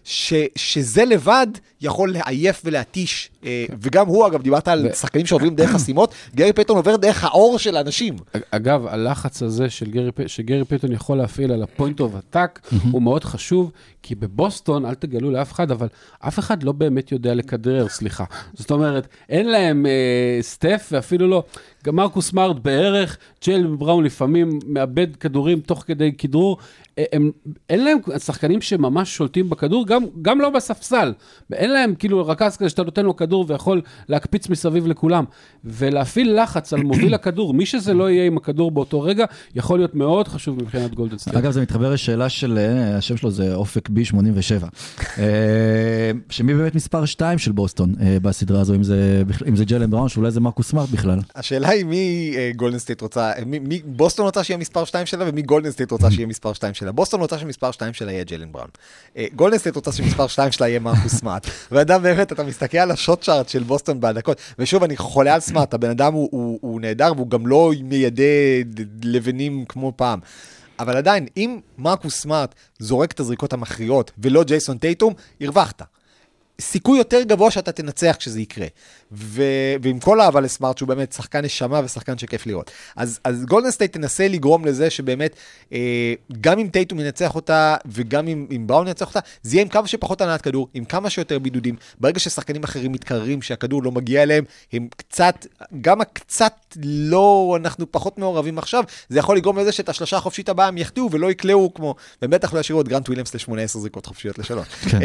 ש, שזה לבד יכול לעייף ולהתיש אה, וגם הוא, אגב, דיברת על ו- שחקנים שעוברים דרך חסימות, גרי פייטון עובר דרך העור של האנשים. אגב, הלחץ הזה של גרי, שגרי פייטון יכול להפעיל על ה-point of attack הוא מאוד חשוב, כי בבוסטון, אל תגלו לאף אחד, אבל אף אחד לא באמת יודע לכדרר, סליחה. זאת אומרת, אין להם אה, סטף ואפילו לא, גם מרקוס סמארט בערך, ג'יילן בראון לפעמים מאבד כדורים תוך כדי כדרור. אה, הם, אין להם שחקנים שממש שולטים בכדור, גם, גם לא בספסל. אין להם כאילו רכז כזה שאתה נותן לו כדור ויכול להקפיץ מסביב לכולם. ולהפעיל לחץ על מוביל הכדור, מי שזה לא יהיה עם הכדור באותו רגע, יכול להיות מאוד חשוב מבחינת גולדן סטייט. אגב, זה מתחבר לשאלה של, אה, השם שלו זה אופק בי 87. אה, מי באמת מספר 2 של בוסטון בסדרה הזו, אם זה, אם זה ג'לן בראון, שאולי זה מרקוס סמארט בכלל. השאלה היא מי אה, גולדן סטייט רוצה, מי, מי בוסטון רוצה שיהיה מספר 2 שלה ומי גולדן סטייט רוצה שיהיה מספר 2 שלה. בוסטון רוצה שמספר 2 שלה יהיה ג'לן בראון. אה, גולדן סטייט רוצה שמספר 2 שלה יהיה מרקוס סמארט. ואם באמת, אתה מסתכל על ה shot chart של בוסטון בהדקות, ושוב, אני חולה על סמארט, הבן אדם הוא, נהדר והוא גם לא מיידה לבנים כמו פעם. אבל עדיין, אם מרקוס סמארט זורק את הזריקות המכריעות ולא ג'ייסון טייטום, הרווחת. סיכוי יותר גבוה שאתה תנצח כשזה יקרה. ו... ועם כל האהבה לסמארט, שהוא באמת שחקן נשמה ושחקן שכיף לראות. אז, אז גולדן סטייט תנסה לגרום לזה שבאמת, אה, גם אם טייטום ינצח אותה, וגם אם, אם בראון ינצח אותה, זה יהיה עם כמה שפחות הנעת כדור, עם כמה שיותר בידודים. ברגע ששחקנים אחרים מתקררים, שהכדור לא מגיע אליהם, הם קצת, גם קצת לא, אנחנו פחות מעורבים עכשיו, זה יכול לגרום לזה שאת השלושה החופשית הבאה הם יחטיאו ולא יקלעו כמו, ובטח לא ישאירו את גרנט וויליאמס ל-18 זריקות חופשיות לשלוש. כן.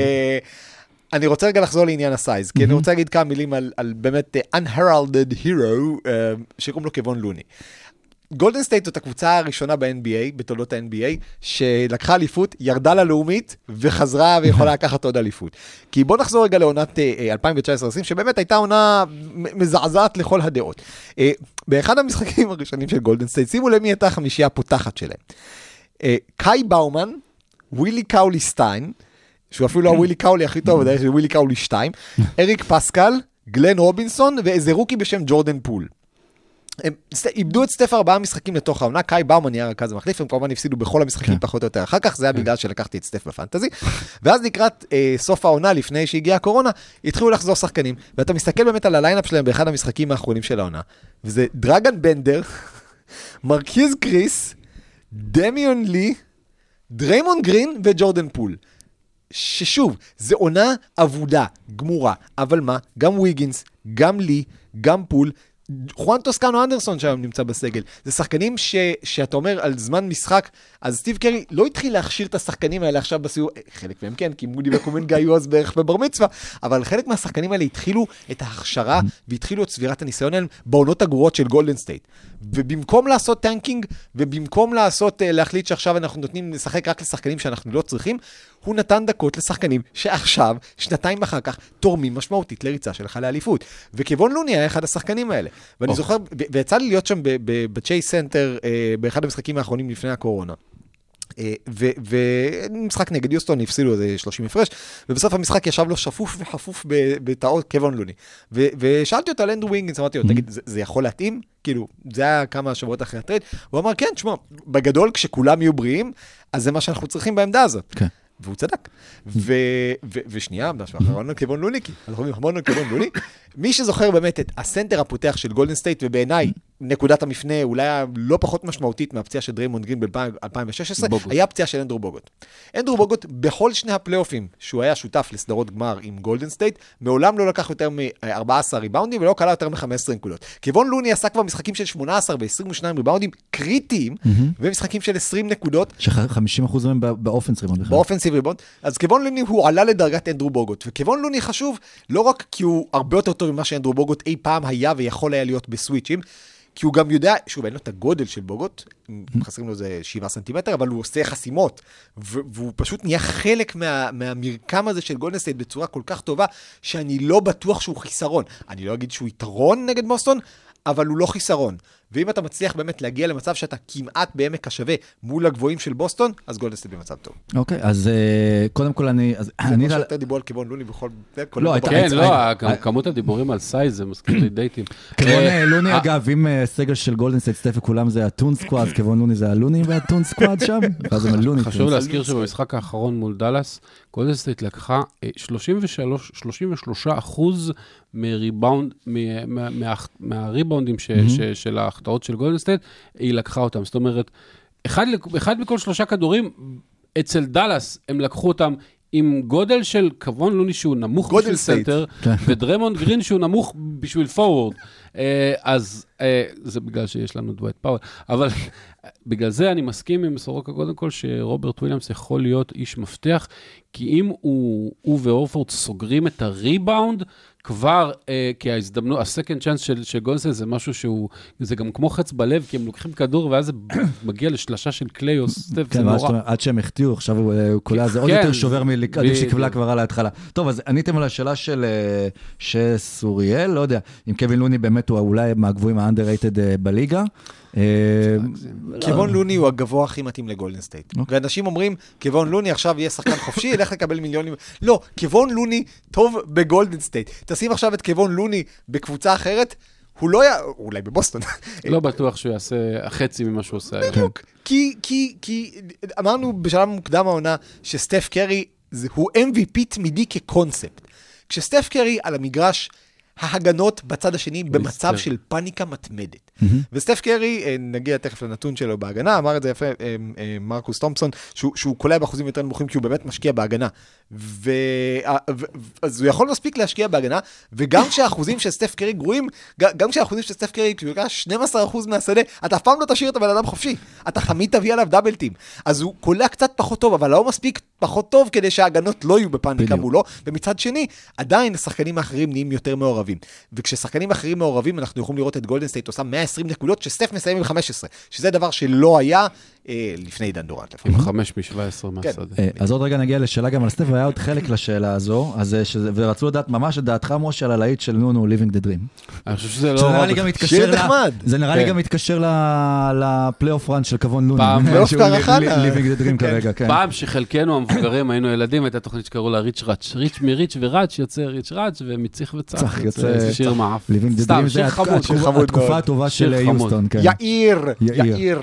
אני רוצה רגע לחזור לעניין ה size, כי אני רוצה להגיד כמה מילים על, על באמת אה, unheralded hero אה, שקוראים לו קוון לוני. גולדן סטייט זאת הקבוצה הראשונה ב-NBA, בתולדות ה-NBA, שלקחה אליפות, ירדה ללאומית וחזרה ויכולה לקחת עוד אליפות. כי בוא נחזור רגע לעונת אה, 2019-2020, שבאמת הייתה עונה מזעזעת לכל הדעות. אה, באחד המשחקים הראשונים של גולדן סטייט, שימו לב מי הייתה החמישייה הפותחת שלהם. קאי באומן, ווילי קאולי סטיין, שהוא אפילו לא הווילי קאולי הכי טוב, כלל ווילי קאולי 2, אריק פסקל, גלן רובינסון ואיזה rookie בשם ג'ורדן פול. הם איבדו את סטף ארבעה משחקים לתוך העונה, קאי באומן נהיה רכז המחליף, הם כמובן הפסידו בכל המשחקים כן. פחות או יותר אחר כך, זה היה בגלל שלקחתי את סטף ב fantasy. ואז לקראת אה, סוף העונה, לפני שהגיעה הקורונה, התחילו לחזור שחקנים, ואתה מסתכל באמת על ה lineup שלהם באחד המשחקים האחרונים של העונה, וזה דרגן בנדר, מרקיז קריס, דמיון לי, דריימון גרין וג'ורדן פול. ששוב, זו עונה אבודה, גמורה, אבל מה, גם ויגינס, גם לי, גם פול, חואן טוסקנו אנדרסון שהיום נמצא בסגל. זה שחקנים ש, שאתה אומר על זמן משחק, אז סטיב קרי לא התחיל להכשיר את השחקנים האלה עכשיו בסיור, אה, חלק מהם כן, כי מודי וקומנגה היו אז בערך בבר מצווה, אבל חלק מהשחקנים האלה התחילו את ההכשרה והתחילו את צבירת הניסיון האלה בעונות הגרועות של גולדן סטייט. ובמקום לעשות tanking, ובמקום לעשות, אה, להחליט שעכשיו אנחנו נותנים לשחק רק לשחקנים שאנחנו לא צריכים, הוא נתן דקות לשחקנים שעכשיו, שנתיים אחר כך, תורמים משמעותית לריצה שלך לאליפות. וקוון לוני היה אחד השחקנים האלה. ואני זוכר, ו- ויצא לי להיות שם בצ'ייס סנטר אה, באחד המשחקים האחרונים לפני הקורונה. אה, ומשחק נגד יוסטון, הפסידו איזה 30 הפרש, ובסוף המשחק ישב לו שפוף וחפוף בטעות קוון לוני. ושאלתי אותו על אנדרו ויגינס, אמרתי לו, תגיד, זה, יכול להתאים? כאילו, זה היה כמה שבועות אחרי ה trade. הוא אמר, כן, תשמע, בגדול, כשכולם יהיו בריאים, אז זה מה שאנחנו צריכים בעמדה הזאת. כן. והוא צדק. ושנייה, משהו אחרון על קוון לוני, כי אנחנו אומרים המון על קוון לוני. מי שזוכר באמת את הסנטר הפותח של גולדן סטייט, ובעיניי נקודת המפנה אולי הלא פחות משמעותית מהפציעה של דריימונד גרין ב-2016, בוגוט. היה הפציעה של אנדרו בוגוט. אנדרו בוגוט, בכל שני הפלייאופים שהוא היה שותף לסדרות גמר עם גולדן סטייט, מעולם לא לקח יותר מ-14 ריבאונדים ולא קלע יותר מ-15 נקודות. קוון לוני עשה כבר משחקים של 18 ו-22 ריבאונדים קריטיים, ומשחקים של 20 נקודות, ש-50% מהם בא- ב offense בכלל. ב offensive rebound, אז קוון לוני הוא עלה לדרגת אנדרו בוגוט, וקוון לוני חשוב לא רק כי הוא הרבה יותר טוב ממה שאנדרו בוגוט אי פעם היה ויכול היה להיות בסוויצ'ים, כי הוא גם יודע, שוב, אין לו את הגודל של בוגוט, חסרים לו איזה 7 סנטימטר, אבל הוא עושה חסימות, והוא פשוט נהיה חלק מה, מהמרקם הזה של גולדן סטייט בצורה כל כך טובה, שאני לא בטוח שהוא חיסרון. אני לא אגיד שהוא יתרון נגד בוסטון, אבל הוא לא חיסרון. ואם אתה מצליח באמת להגיע למצב שאתה כמעט בעמק השווה מול הגבוהים של בוסטון, אז גולדסטייט במצב טוב. אוקיי, אז אה, קודם כל אני... אז זה אני... כמו שיותר דיברו על קוון לוני בכל... לא. כן, לא, כמות הדיבורים על size, זה מזכיר לי דייטים. קוון אה, אה, לוני, אגב, אם סגל של גולדן סטייט סטף וכולם זה ה Tune Squad, קוון לוני זה ה Looney וה Tune Squad שם, ואז הם ה Looney. חשוב להזכיר שבמשחק האחרון מול דאלאס, גולדן סטייט לקחה אה, 33 33 אחוז מהריבאונדים של ההחטאות של גולדן סטייט, היא לקחה אותם. זאת אומרת, אחד אחד מכל שלושה כדורים, אצל דאלאס הם לקחו אותם עם גודל של קוון לוני שהוא נמוך גודל בשביל סטייט. סנטר, כן. ודריימונד גרין שהוא נמוך בשביל פורוורד. אה, אז אה, זה בגלל שיש לנו דווייט פאוול, אבל בגלל זה אני מסכים עם סורוקה קודם כל שרוברט וויליאמס יכול להיות איש מפתח, כי אם הוא, הוא ואורפורד סוגרים את הריבאונד, כבר, אה, כי ההזדמנות, ה second chance של, של גולדן סטייט זה משהו שהוא, זה גם כמו חץ בלב, כי הם לוקחים כדור ואז זה מגיע לשלשה של קליי או סטף, זה כן, ואז נורא. שאתה- עד שהם החטיאו, עכשיו הוא אה, הוא קולע, זה עוד כן, יותר שובר מעדיף. שקיבלה כבר על ההתחלה. טוב, אז עניתם על השאלה של אה, שסוריאל, לא יודע, אם קוון לוני באמת הוא אולי מהגבוהים אה, בליגה. אה, לא. לוני הוא הגבוה הכי מתאים לגולדן סטייט. אוקיי. ואנשים אומרים, קוון לוני עכשיו יהיה שחקן חופשי, ילך לקבל מיליונים. לא, קוון לוני טוב בגולדן סטייט. תשים עכשיו את קוון לוני בקבוצה אחרת, הוא לא היה, אולי בבוסטון. לא בטוח שהוא יעשה חצי ממה שהוא עושה היום. בדיוק. כי, כי, כי אמרנו בשלב מוקדם העונה שסטף קרי הוא MVP תמידי כקונספט. כשסטף קרי על המגרש, ההגנות בצד השני במצב. של פאניקה מתמדת. וסטף קרי, אה, נגיע תכף לנתון שלו בהגנה, אמר את זה יפה אה, אה, מרקוס תומפסון, שהוא, שהוא קולע באחוזים יותר נמוכים כי הוא באמת משקיע בהגנה. ו... ו... אז הוא יכול מספיק להשקיע בהגנה, וגם כשהאחוזים של סטף קרי גרועים, גם כשהאחוזים של סטף קרי, כשהוא יקרא 12% מהשדה, אתה אף פעם לא תשאיר את הבן אדם חופשי. אתה תמיד תביא עליו דאבל טים. אז הוא קולע קצת פחות טוב, אבל לא מספיק פחות טוב כדי שההגנות לא יהיו בפאניקה. מולו, ומצד שני, עדיין השחקנים האחרים נהיים יותר מעורבים. וכששחקנים אחרים מעורבים, אנחנו יכולים לראות את גולדן סטייט עושה 120 נקודות, שסטף מסיים עם 15, שזה דבר שלא היה אה, לפני עידן דורנט. עם חמש מ-17 מהשדה. אה, אז עוד רגע נגיע לשאלה גם על סטף, והיה עוד חלק לשאלה הזו, אז אה, ורצו לדעת ממש את דעתך, משה, על הלהיט של נונו, Living the Dream. אני חושב שזה לא... שיר נחמד. זה נראה לי כן. גם מתקשר ל- לפלייאוף run של קוון לוני. פעם- פלייאוף קרחנה. li- Living the Dream כרגע, כן. פעם שחלקנו המבוגרים היינו ילדים, הייתה תוכנית שקראו לה ריץ' ראץ'. ריץ' מריץ' וראץ' יוצא ריץ' ראץ', ומציך וצח צח יוצא יוצא- שיר מעף. Living the סתם, Dream שיר זה חמוד. התקופה-. הטובה של. יוסטון, כן. יאיר, יאיר.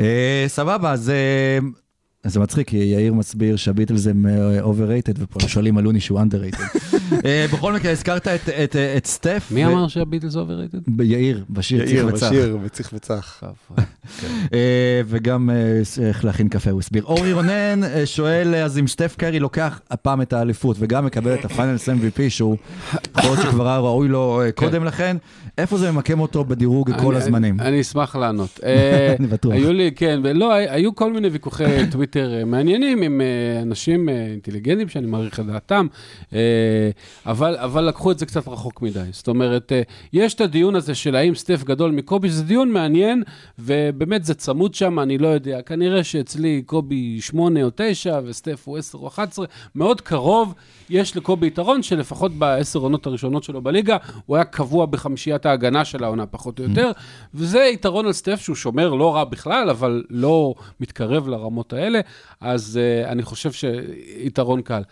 אה, סבבה, אז אה, אז זה מצחיק, כי יאיר מסביר שהביטלס הם אה, overrated, ופה שואלים על לוני שהוא underrated. אה, בכל מקרה, הזכרת את- את אה, את סטף. מי ו- אמר שהביטלס אוברייטד? יאיר, בשיר צריך יאיר וצח. בשיר, וצריך וצח. אה, וגם אה, איך להכין קפה, הוא הסביר. אורי רונן אה, שואל, אז אם סטף קרי לוקח הפעם את האליפות וגם מקבל את ה Finals MVP, שהוא יכול להיות שכבר היה ראוי לו אה, קודם לכן, איפה זה ממקם אותו בדירוג כל הזמנים? אני אשמח לענות. אה, אני בטוח. היו לי, כן, ולא, הי- היו כל מיני ויכוחי טוויטר אה, מעניינים עם אה, אנשים אה, אינטליגנטים שאני מעריך את דעתם, אבל אבל לקחו את זה קצת רחוק מדי. זאת אומרת, יש את הדיון הזה של האם סטף גדול מקובי, שזה דיון מעניין, ובאמת זה צמוד שם, אני לא יודע. כנראה שאצלי קובי 8 או 9 וסטף הוא 10 או 11, מאוד קרוב. יש לקובי יתרון שלפחות בעשר עונות הראשונות שלו בליגה, הוא היה קבוע בחמישיית ההגנה של העונה, פחות או יותר, וזה יתרון על סטף שהוא שומר לא רע בכלל, אבל לא מתקרב לרמות האלה, אז uh, אני חושב שיתרון קל.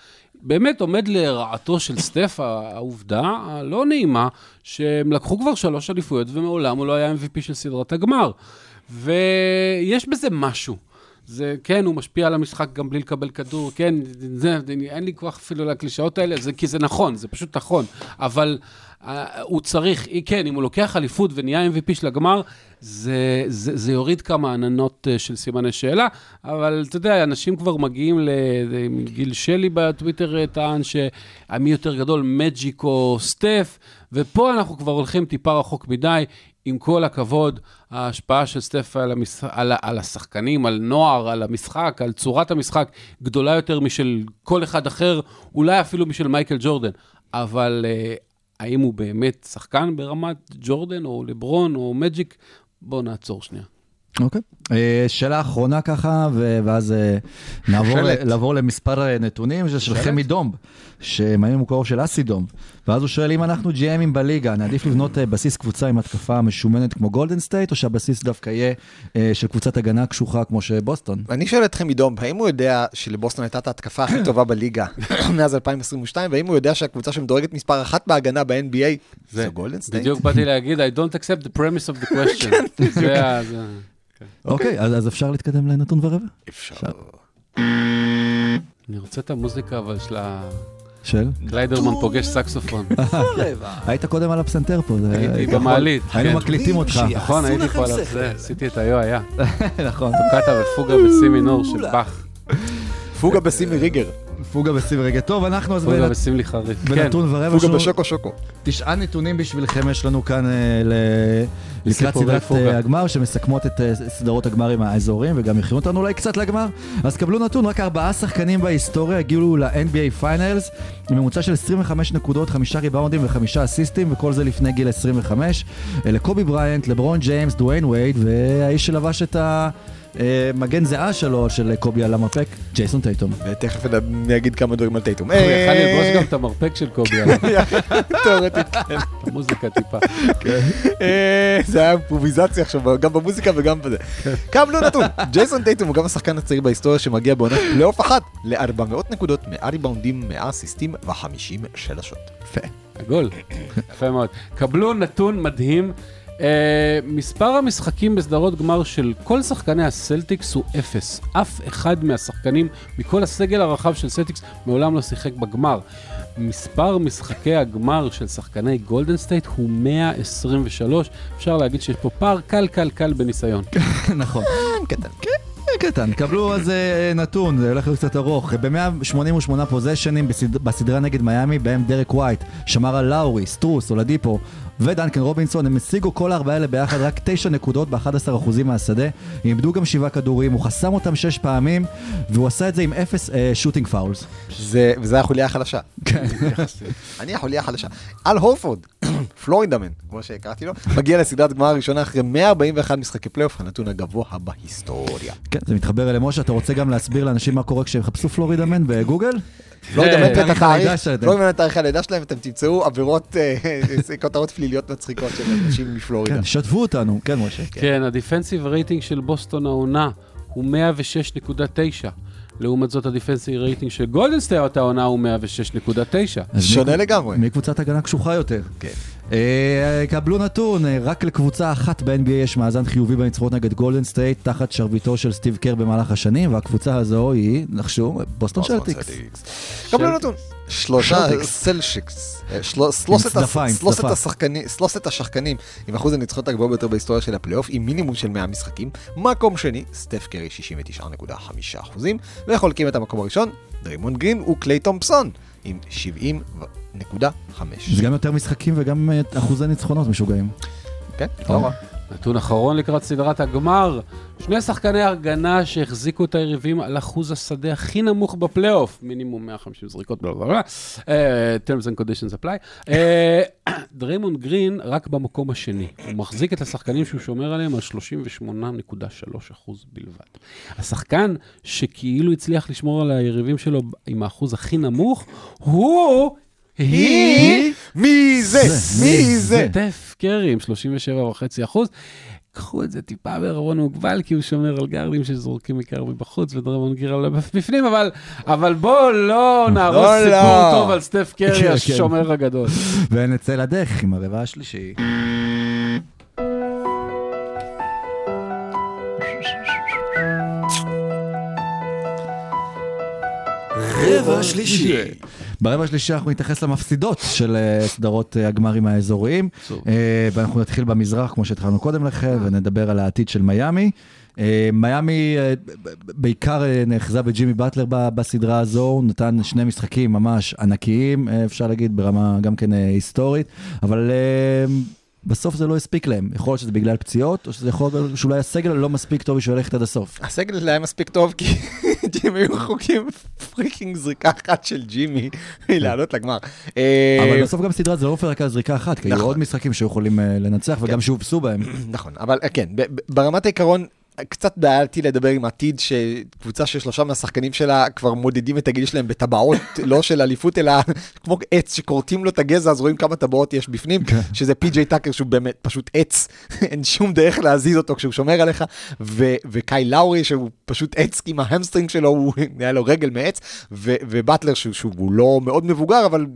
באמת עומד לרעתו של סטף העובדה הלא נעימה, שהם לקחו כבר שלוש אליפויות ומעולם הוא לא היה MVP של סדרת הגמר. ויש בזה משהו. זה, כן, הוא משפיע על המשחק גם בלי לקבל כדור, כן, זה, אין לי כוח אפילו לקלישאות האלה, זה, כי זה נכון, זה פשוט נכון, אבל uh, הוא צריך, כן, אם הוא לוקח אליפות ונהיה MVP של הגמר, זה, זה, זה יוריד כמה עננות uh, של סימני שאלה, אבל אתה יודע, אנשים כבר מגיעים לגיל שלי בטוויטר טען שמי יותר גדול, מג'יק או סטף, ופה אנחנו כבר הולכים טיפה רחוק מדי. עם כל הכבוד, ההשפעה של סטף על, המש... על, על השחקנים, על נוער, על המשחק, על צורת המשחק, גדולה יותר משל כל אחד אחר, אולי אפילו משל מייקל ג'ורדן. אבל uh, האם הוא באמת שחקן ברמת ג'ורדן, או לברון, או מג'יק? בואו נעצור שנייה. אוקיי. אה, שאלה אחרונה ככה, ואז אה, נעבור לעבור למספר אה, נתונים, זה של שמיאמי מקור של אסידום. ואז הוא שואל אם אנחנו GMים בליגה, נעדיף לבנות אה, בסיס קבוצה עם התקפה משומנת כמו גולדן סטייט, או שהבסיס דווקא יהיה אה, של קבוצת הגנה קשוחה כמו שבוסטון? אני שואל אתכם, עידום, האם הוא יודע שלבוסטון הייתה את ההתקפה הכי טובה בליגה מאז 2022, והאם הוא יודע שהקבוצה שמדורגת מספר אחת בהגנה ב-NBA זה גולדן סטייט? בדיוק באתי להגיד, I don't accept the premise of the question. זה- אוקיי, אז אז אפשר להתקדם לנתון ורבע? אפשר. אני רוצה את המוזיקה, אבל של ה... של? קליידרמן פוגש סקסופון. היית קודם על הפסנתר פה. זה- הייתי היית במעלית, היינו כן. מקליטים אותך. נכון, הייתי פה על. זה, עשיתי את היו היה. נכון. טוקטה ופוגה בסי מינור של באך. פוגה בסימי ריגר, פוגה בשים רגע. טוב, אנחנו אז פוגה לי חריף. כן, בנתון ורבע. פוגה שלנו בשוקו שוקו. תשעה נתונים בשבילכם יש לנו כאן אה, ל- לקראת סדרת פוגה. אה, הגמר, שמסכמות את אה, סדרות הגמרים האזוריים, וגם יכינו אותנו אולי קצת לגמר. אז קבלו נתון, רק ארבעה שחקנים בהיסטוריה הגיעו ל- NBA Finals, עם ממוצע של 25 נקודות, חמישה ריבאונדים וחמישה אסיסטים, וכל זה לפני גיל 25. אלה קובי בריינט, לברון ג'יימס, דוויין וייד, והאיש שלבש את המגן זיעה שלו, של קובי על המרפק, ג'ייסון טייטום. ותכף אני אגיד כמה דברים על טייטום. הוא יכל אה, ללבוש גם את המרפק של קובי, עליו, תיאורטית. את המוזיקה טיפה. אה, זה היה אימפרוביזציה עכשיו, גם במוזיקה וגם בזה. קבלו נתון, ג'ייסון טייטום הוא גם השחקן הצעיר בהיסטוריה שמגיע בעונת פלייאוף אחת ל-400 נקודות, 100 ריבאונדים, 100 אסיסטים ו-50 שלשות. יפה. עגול. יפה מאוד. קבלו נתון מדהים. אה, מספר המשחקים בסדרות גמר של כל שחקני הסלטיקס הוא אפס. אף אחד מהשחקנים מכל הסגל הרחב של סלטיקס מעולם לא שיחק בגמר. מספר משחקי הגמר של שחקני גולדן סטייט הוא 123. אפשר להגיד שיש פה פער קל קל קל בניסיון. נכון. קטן. קטן, קבלו אז אה, נתון, זה הולך להיות קצת ארוך. ב-188 פוזיישנים בסד... בסדרה נגד מיאמי, בהם דרק ווייט שמר על לאורי, סטרוס, אולדיפו ודנקן רובינסון, הם השיגו כל הארבעה האלה ביחד רק 9 נקודות ב-11% מהשדה. הם איבדו גם 7 כדורים, הוא חסם אותם 6 פעמים, והוא עשה את זה עם 0 shooting fouls. זה- וזה החוליה החלשה. כן. אני החוליה החלשה. אל הורפורד, Florida Man, כמו שקראתי לו, מגיע לסדרת גמר הראשונה אחרי 141 משחקי פלייאוף, הנתון הגבוה בהיסטוריה. כן, זה מתחבר למשה, אתה רוצה גם להסביר לאנשים מה קורה כשהם יחפשו Florida Man בגוגל? Florida Man את תאריך התאריך, הלידה שלהם. פלורידמן אתם תמצאו עבירות, אה, כותרות פליליות מצחיקות של אנשים מפלורידה. כן, שתפו אותנו, כן משה. כן, ה defensive rating של בוסטון העונה הוא 106.9. לעומת זאת ה defensive rating של גולדן סטייט העונה הוא 106.9. אז שונה מי- לגמרי. מקבוצת הגנה קשוחה יותר. כן. אה, קבלו נתון, אה, רק לקבוצה אחת ב-NBA יש מאזן חיובי בניצחונות נגד גולדן סטייט תחת שרביטו של סטיב קר במהלך השנים, והקבוצה הזו היא, נחשו, בוסטון סלטיקס. קבלו נתון. שלושה. סלשיקס, אה, של- שלושת. השחקנים- שלושת השחקנים עם אחוז הניצחונות הגבוה ביותר בהיסטוריה של הפלייאוף, עם מינימום של 100 משחקים. מקום שני, סטף קרי 69.5 אחוזים, וחולקים את המקום הראשון, דריימונד גרין וקליי תומפסון, עם 70.5. זה גם יותר משחקים וגם אה, אחוזי ניצחונות משוגעים. כן, לא רע. נתון אחרון לקראת סדרת הגמר, שני שחקני הגנה שהחזיקו את היריבים על אחוז השדה הכי נמוך בפלייאוף, מינימום 150 זריקות, בלה בלה בלה, terms and conditions apply. אה, דריימונד גרין רק במקום השני, הוא מחזיק את השחקנים שהוא שומר עליהם על 38.3 אחוז בלבד. השחקן שכאילו הצליח לשמור על היריבים שלו עם האחוז הכי נמוך, הוא... היא... מי זה? מי זה? סטף קרי עם 37.5 אחוז. קחו את זה טיפה בערבון מוגבל, כי הוא שומר על גארדים שזורקים עיקר מבחוץ ודריימונד גרין על בפנים, אבל, אבל בואו לא נהרוס לא, סיפור לא. טוב על סטף כן, קרי, כן. השומר הגדול. ונצא לדרך עם הרבע השלישי. רבע שלישי. ברבע השלישי אנחנו נתייחס למפסידות של אה, סדרות אה, הגמרים האזוריים. אה, ואנחנו נתחיל במזרח כמו שהתחלנו קודם לכן, ונדבר על העתיד של מיאמי. מיאמי בעיקר נאחזה בג'ימי באטלר בסדרה הזו, הוא נתן שני משחקים ממש ענקיים, אפשר להגיד ברמה גם כן היסטורית, אבל בסוף זה לא הספיק להם. יכול להיות שזה בגלל פציעות, או שזה יכול להיות שאולי הסגל לא מספיק טוב בשביל ללכת עד הסוף. הסגל היה מספיק טוב כי ג'ימי היו רחוקים freaking זריקה אחת של ג'ימי מלעלות לגמר. אה, אבל בסוף גם סדרה זה לא רק על זריקה אחת, כי היו נכון. עוד משחקים שהיו יכולים אה, לנצח וגם שהובסו בהם. נכון, אבל אה, כן, ברמת העיקרון, קצת בעייתי לדבר עם עתיד שקבוצה של שלושה מהשחקנים שלה כבר מודדים את הגיל שלהם בטבעות, לא של אליפות, אלא כמו עץ שכורתים לו את הגזע, אז רואים כמה טבעות יש בפנים, שזה פי.ג'יי טאקר שהוא באמת פשוט עץ, אין שום דרך להזיז אותו כשהוא שומר עליך, ו- וקייל לאורי שהוא פשוט עץ עם ה hamstring שלו, הוא היה לו רגל מעץ, ו- ובטלר שהוא, שהוא לא מאוד מבוגר, אבל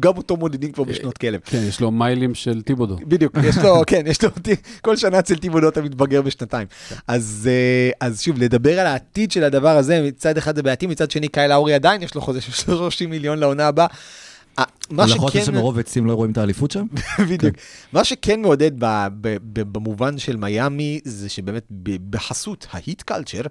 גם אותו מודדים כבר בשנות כלב. כן, יש לו מיילים של טיבודו. בדיוק, יש לו, כן, יש לו, כל שנה אצל טיבודו אתה מתבגר בשנתיים. אז, אה, אז שוב, לדבר על העתיד של הדבר הזה, מצד אחד זה בעייתי, מצד שני קייל האורי עדיין יש לו חוזה של 30 מיליון לעונה הבאה. אה, מה נכון שכן, שמרוב עצים לא רואים את האליפות שם? בדיוק, מה שכן מעודד במובן של מיאמי, זה שבאמת בחסות ההיט קלצ'ר,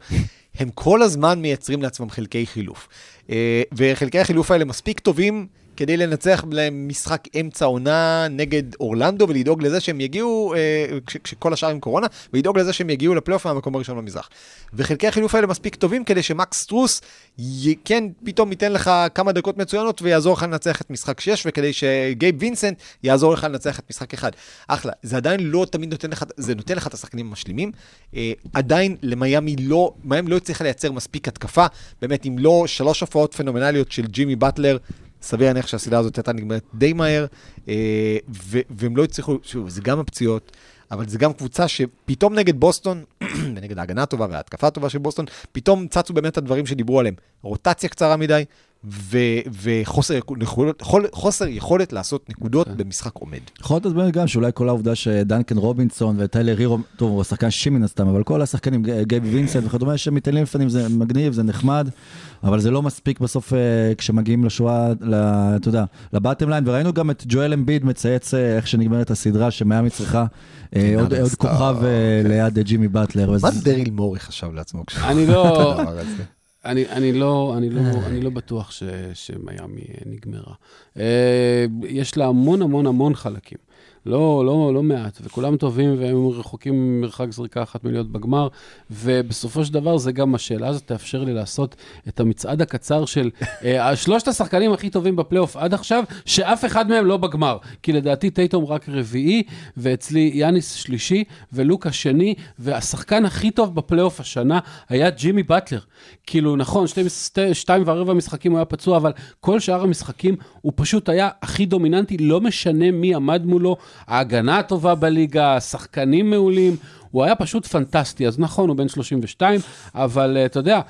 הם כל הזמן מייצרים לעצמם חלקי חילוף. אה, וחלקי החילוף האלה מספיק טובים כדי לנצח להם משחק אמצע עונה נגד אורלנדו ולדאוג לזה שהם יגיעו, אה, כש- כשכל השאר עם קורונה, ולדאוג לזה שהם יגיעו לפלייאוף מהמקום הראשון במזרח. וחלקי החילוף האלה מספיק טובים כדי שמקס סטרוס י- כן פתאום ייתן לך כמה דקות מצוינות ויעזור לך לנצח את משחק 6, וכדי שגייב וינסנט יעזור לך לנצח את משחק 1. אחלה, זה עדיין לא תמיד נותן לך, זה נותן לך את השחקנים המשלימים. אה, עדיין למיאמי לא, מיאמי לא הצליחה לייצר מספיק התקפה, באמת אם לא שלוש הופעות פנומנליות של ג'ימי באטלר, סביר להניח שהסדרה הזאת הייתה נגמרת די מהר, אה, ו- והם לא הצליחו, שוב, זה גם הפציעות, אבל זה גם קבוצה שפתאום נגד בוסטון, ונגד ההגנה הטובה וההתקפה הטובה של בוסטון, פתאום צצו באמת הדברים שדיברו עליהם. רוטציה קצרה מדי, ו- וחוסר יכולת, חוסר יכולת לעשות נקודות במשחק עומד. יכול להיות באמת גם שאולי כל העובדה שדנקן רובינסון וטיילר הירו, טוב, הוא שחקן שישי מן הסתם, אבל כל השחקנים, ג- גייבי וינסנט וכדומה, שמתעלים לפעמים זה מגניב, זה נחמד, אבל זה לא מספיק בסוף אה, כשמגיעים לשורה, ל- אתה יודע, לבטם ליין, וראינו גם את ג'ואל אמביד מצייץ אה, איך שנגמרת הסדרה, שמיאמי צריכה אה, עוד עוד כוכב כן. ליד ג'ימי באטלר. מה דריל מורי חשב לעצמו כשהוא... אני לא? אני, אני לא, אני לא, אני לא בטוח ש, שמיאמי נגמרה. אה, יש לה המון המון המון חלקים. לא, לא, לא מעט, וכולם טובים והם רחוקים ממרחק זריקה אחת מלהיות בגמר, ובסופו של דבר זה גם השאלה הזאת תאפשר לי לעשות את המצעד הקצר של אה, שלושת השחקנים הכי טובים בפלייאוף עד עכשיו, שאף אחד מהם לא בגמר. כי לדעתי טייטום רק רביעי, ואצלי יאניס שלישי, ולוקה שני, והשחקן הכי טוב בפלייאוף השנה היה ג'ימי באטלר. כאילו, נכון, שתי, שתי, שתיים ורבע משחקים הוא היה פצוע, אבל כל שאר המשחקים הוא פשוט היה הכי דומיננטי, לא משנה מי עמד מולו, ההגנה הטובה בליגה, שחקנים מעולים. הוא היה פשוט פנטסטי, אז נכון, הוא בן 32, אבל uh, אתה יודע,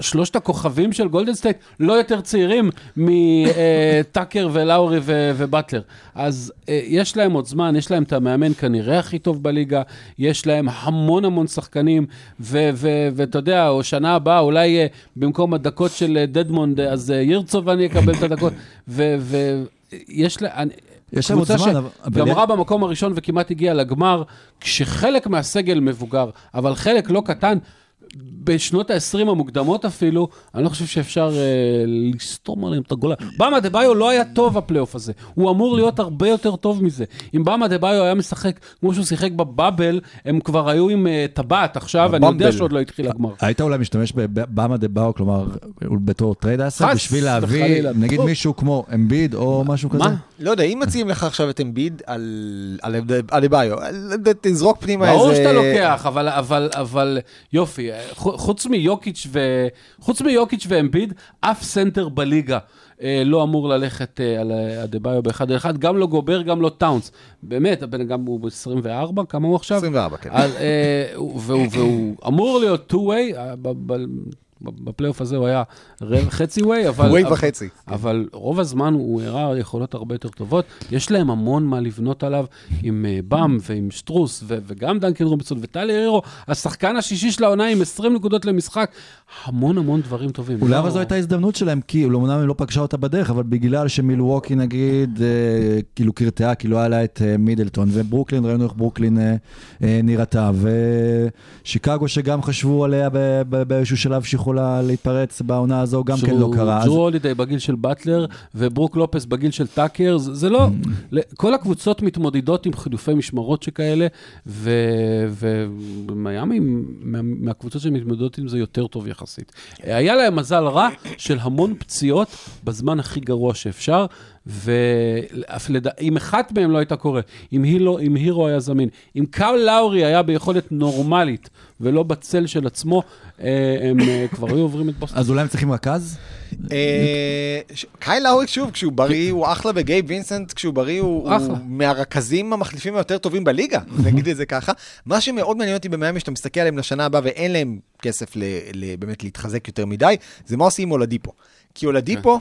שלושת הכוכבים של גולדן סטייט לא יותר צעירים מטאקר ולאורי ו- ובטלר. אז uh, יש להם עוד זמן, יש להם את המאמן כנראה הכי טוב בליגה, יש להם המון המון שחקנים, ואתה יודע, או שנה הבאה, אולי במקום הדקות של דדמונד, אז יורצבן יקבל את הדקות, ויש לה... יש להם עוד קבוצה זמן, אבל- אבל- שגמרה במקום הראשון וכמעט הגיעה לגמר, כשחלק מהסגל מבוגר, אבל חלק לא קטן, בשנות ה-20 המוקדמות אפילו, אני לא חושב שאפשר אה, לסתום עליהם את הגולה. באמה דה ביו לא היה טוב בפלייאוף הזה, הוא אמור להיות הרבה יותר טוב מזה. אם באמה דה ביו היה משחק כמו שהוא שיחק בבאבל, הם כבר היו עם אה, טבעת עכשיו, אני יודע. שעוד לא התחיל הגמר. היית אולי משתמש בבאמה דה באו, כלומר, בתור trade asset בשביל להביא. נגיד. מישהו כמו אמביד או משהו כזה? מה? לא יודע, אם מציעים לך עכשיו את אמביד על על אדבאיו, תזרוק פנימה איזה... ברור שאתה לוקח, אבל, אבל, אבל יופי, ח- חוץ מיוקיץ' ו... חוץ מיוקיץ' ואמביד, אף סנטר בליגה אה, לא אמור ללכת אה, על אדבאיו באחד על אחד, גם לא גובר, גם לא טאונס. באמת, הבן אדם הוא ב-24, כמה הוא עכשיו? 24, כן. אז, אה, והוא, והוא אמור להיות אה, ב- בפלייאוף הזה הוא היה רבע- חצי way, אבל... ווי וחצי. אבל רוב הזמן הוא הראה יכולות הרבה יותר טובות. יש להם המון מה לבנות עליו עם uh, באם ועם סטרוס, ו- וגם דנקן רובינסון וטיילר הירו, השחקן השישי של העונה עם 20 נקודות למשחק. המון המון דברים טובים. אולי לא- אבל זו הייתה הזדמנות שלהם, כי אמנם היא לא פגשה אותה בדרך, אבל בגלל שמילווקי נגיד, אה, כאילו קרטעה, כי לא היה לה את אה, מידלטון, וברוקלין, ראינו איך ברוקלין אה, אה, נראתה, ושיקגו שגם חשבו עליה ב- ב- באיזשהו שלב שיכולה להתפרץ בעונה הזו, גם כן לא קרה. ג'רו הולידיי בגיל של באטלר, וברוק לופס בגיל של טאקר, זה, זה לא... Mm. כל הקבוצות מתמודדות עם חילופי משמרות שכאלה, ומיאמי, מה, מהקבוצות שמתמודדות עם זה יותר טוב יחסית. היה להם מזל רע של המון פציעות בזמן הכי גרוע שאפשר, ואם אחת מהם לא הייתה קורה, אם, הילו, אם הירו היה זמין, אם קאו לאורי היה ביכולת נורמלית ולא בצל של עצמו, אה, הם אה, כבר היו עוברים את בוסטון. אז אולי הם צריכים רכז? אה, קאי לאורי, שוב, כשהוא בריא הוא אחלה, וגייב וינסנט, כשהוא בריא הוא מהרכזים המחליפים היותר טובים בליגה, נגיד את זה ככה. מה שמאוד מעניין אותי במיאמי, שאתה מסתכל עליהם לשנה הבאה ואין להם כסף ל- ל- באמת להתחזק יותר מדי, זה מה עושים עם אולדיפו. כי אולדיפו...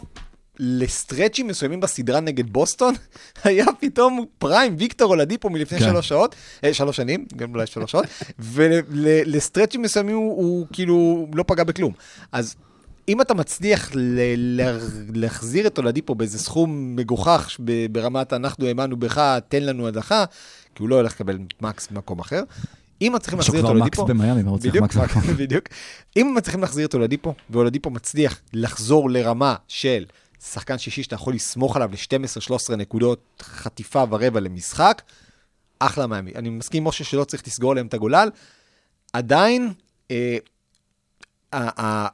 לסטרצ'ים מסוימים בסדרה נגד בוסטון, היה פתאום פריים ויקטור אולדיפו מלפני כן. שלוש שעות, אה, שלוש שנים, גם אולי שלוש שעות, ולסטרצ'ים מסוימים הוא, הוא כאילו לא פגע בכלום. אז אם אתה מצליח ל- ל- להחזיר את אולדיפו באיזה סכום מגוחך ברמת אנחנו האמנו בך, תן לנו הדחה, כי הוא לא הולך לקבל מקס במקום אחר. אם מצליחים להחזיר את אולדיפו... מקס במיאמי, מה הוא צריך בדיוק, מקס במקום? בדיוק. אם מצליחים להחזיר את אולדיפו, ואולדיפו מצליח לחזור לרמה של שחקן שישי שאתה יכול לסמוך עליו ל-12-13 נקודות חטיפה ורבע למשחק, אחלה מאמי. אני מסכים עם משה שלא צריך לסגור להם את הגולל. עדיין, אה,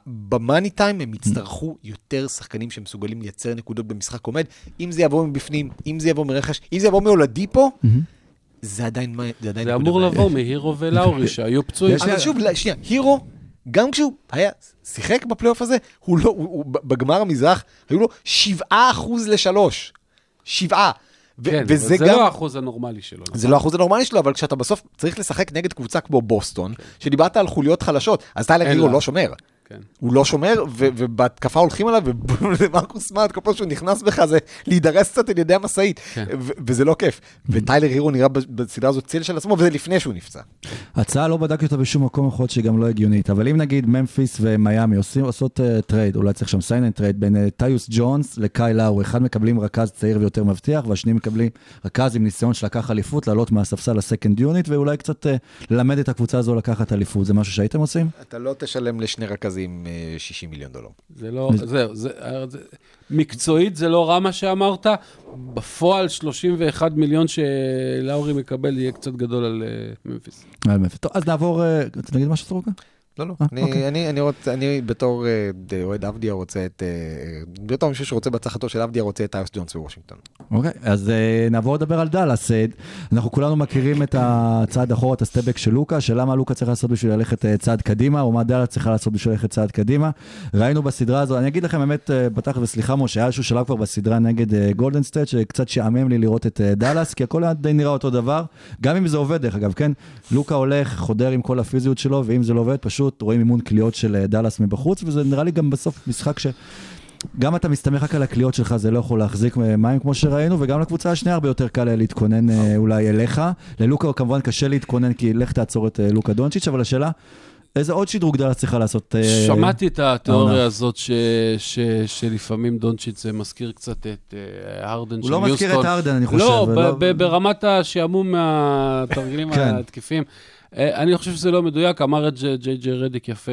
במאני טיים הם יצטרכו יותר שחקנים שמסוגלים לייצר נקודות במשחק עומד. אם זה יבוא מבפנים, אם זה יבוא מרכש, אם זה יבוא מאולדיפו, זה עדיין זה עדיין זה אמור. לבוא מהירו ולאורי שהיו פצועים. אבל שוב, שנייה, הירו, גם כשהוא היה, שיחק בפלייאוף הזה, הוא לא, הוא, הוא, בגמר המזרח, היו לו 7% לשלוש. שבעה. ו- כן, וזה זה גם... לא האחוז הנורמלי שלו. זה לא האחוז הנורמלי שלו, אבל כשאתה בסוף צריך לשחק נגד קבוצה כמו בוסטון, שדיברת על חוליות חלשות, אז טיילר הירו. לא שומר. כן. הוא לא שומר, ו- ובהתקפה הולכים עליו, ומרקוס סמארט, כל פעם שהוא נכנס בך זה להידרס קצת על ידי המשאית, כן. ו- וזה לא כיף. וטיילר הירו נראה בסדרה הזאת צל של עצמו, וזה לפני שהוא נפצע. הצעה לא בדקתי אותה בשום מקום, יכול להיות שהיא גם לא הגיונית, אבל אם נגיד ממפיס ומיאמי עושים, עושות uh, טרייד, אולי צריך שם sign and trade בין uh, טיוס ג'ונס לקייל לאורי, אחד מקבלים רכז צעיר ויותר מבטיח, והשני מקבלים רכז עם ניסיון שלקח אליפות, לעלות מהספסל ל second unit, ואולי קצת uh, ללמד את הקבוצה הזו לקחת אליפות, זה משהו שהייתם עושים? אתה לא תשלם לשני רכזים אה, 60 מיליון דולר. זה לא, זהו, זה, זה, מקצועית זה לא רע מה שאמרת, בפועל 31 מיליון שלאורי מקבל יהיה קצת גדול על אה, ממפיס. אה, ממפיס. טוב, אז נעבור, אה, רצית להגיד משהו סורוקה? לא, לא. אה, אני, אוקיי. אני, אני, רוצה, אני בתור אה, אוהד אבדיה רוצה את... אה, בתור מישהו שרוצה בהצלחתו של אבדיה רוצה את טיוס ג'ונס בוושינגטון. אוקיי, אז נעבור לדבר על דאלאס. אנחנו כולנו מכירים את הצעד אחורה, את ה step back של לוקה, של מה לוקה צריך לעשות בשביל ללכת צעד קדימה, או מה דאלאס צריכה לעשות בשביל ללכת צעד קדימה. ראינו בסדרה הזו, אני אגיד לכם באמת, בתכל'ס וסליחה משה, היה איזשהו שלב כבר בסדרה נגד גולדן סטייט, שקצת שעמם לי לראות את דאלאס, כי הכל די נראה אותו דבר, גם אם זה עובד דרך אגב, כן? לוקה הולך, חודר עם כל הפיזיות שלו, ואם זה לא עובד, פשוט רואים אימון קליעות של אה, דאלאס מבחוץ, וזה נראה לי גם בסוף משחק ש... גם אתה מסתמך רק על הקליעות שלך, זה לא יכול להחזיק מים כמו שראינו, וגם לקבוצה השנייה הרבה יותר קל להתכונן אה, אולי אליך. ללוקה כמובן קשה להתכונן, כי לך תעצור את אה, לוקה דונצ'יץ', אבל השאלה, איזה עוד שדרוג דאלאס צריכה לעשות? אה, שמעתי את התיאוריה. הזאת ש, ש, שלפעמים דונצ'יץ' זה מזכיר קצת את אה, הרדן של הוא לא מזכיר יוסטון. את הרדן, אני חושב. לא, ולא- ב- ב- ברמת השעמום מהתרגילים כן. אה, אני חושב שזה לא מדויק, אמר את ג'יי ג'יי רדיק יפה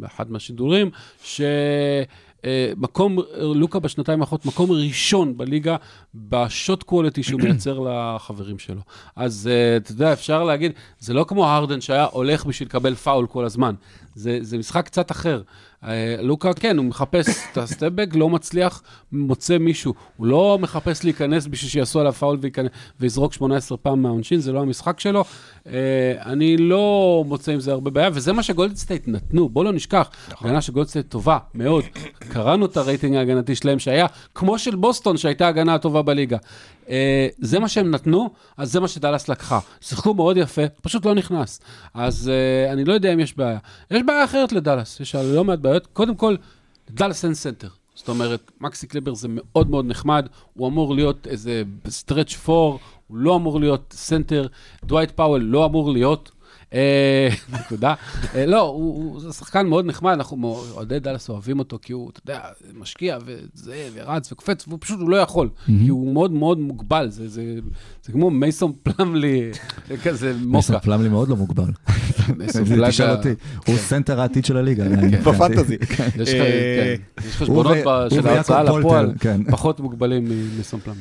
באחד מהשידורים, שמקום, לוקה בשנתיים האחרונות, מקום ראשון בליגה בשוט קוולטי שהוא מייצר לחברים שלו. אז אה, אתה יודע, אפשר להגיד, זה לא כמו הרדן שהיה הולך בשביל לקבל פאול כל הזמן. זה, זה משחק קצת אחר. אה, לוקה, כן, הוא מחפש את הסטפבק, לא מצליח, מוצא מישהו. הוא לא מחפש להיכנס בשביל שיעשו עליו פאול ויזרוק 18 פעם מהעונשין, זה לא המשחק שלו. אה, אני לא מוצא עם זה הרבה בעיה, וזה מה שגולדן סטייט נתנו, בוא לא נשכח. הגנה של גולדן סטייט טובה מאוד. קראנו את הרייטינג ההגנתי שלהם שהיה, כמו של בוסטון, שהייתה ההגנה הטובה בליגה. אה, זה מה שהם נתנו, אז זה מה שדאלאס לקחה. שיחקו מאוד יפה, פשוט לא נכנס. אז אה, אני לא יודע אם יש בעיה. יש בעיה אחרת לדאלאס, יש לא מעט בעיות. קודם כל, לדאלאס אין סנטר. זאת אומרת, מקסי קליבר זה מאוד מאוד נחמד, הוא אמור להיות איזה stretch four, הוא לא אמור להיות סנטר, דווייט פאוול לא אמור להיות. אה, נקודה. אה, לא, הוא שחקן מאוד נחמד, אנחנו אוהדי דאלאס אוהבים אותו, כי הוא, אתה יודע, משקיע וזה, ורץ וקופץ, והוא פשוט, הוא לא יכול, כי הוא מאוד מאוד מוגבל, זה- זה זה כמו מייסון פלאמלי, זה כזה מוקה. פלאמלי מאוד לא מוגבל. מייסון תשאל אותי, הוא סנטר העתיד של הליגה. בפנטזי. יש אה, כן, יש חשבונות הוא של ההוצאה לפועל, כן. פחות מוגבלים ממייסון פלאמלי.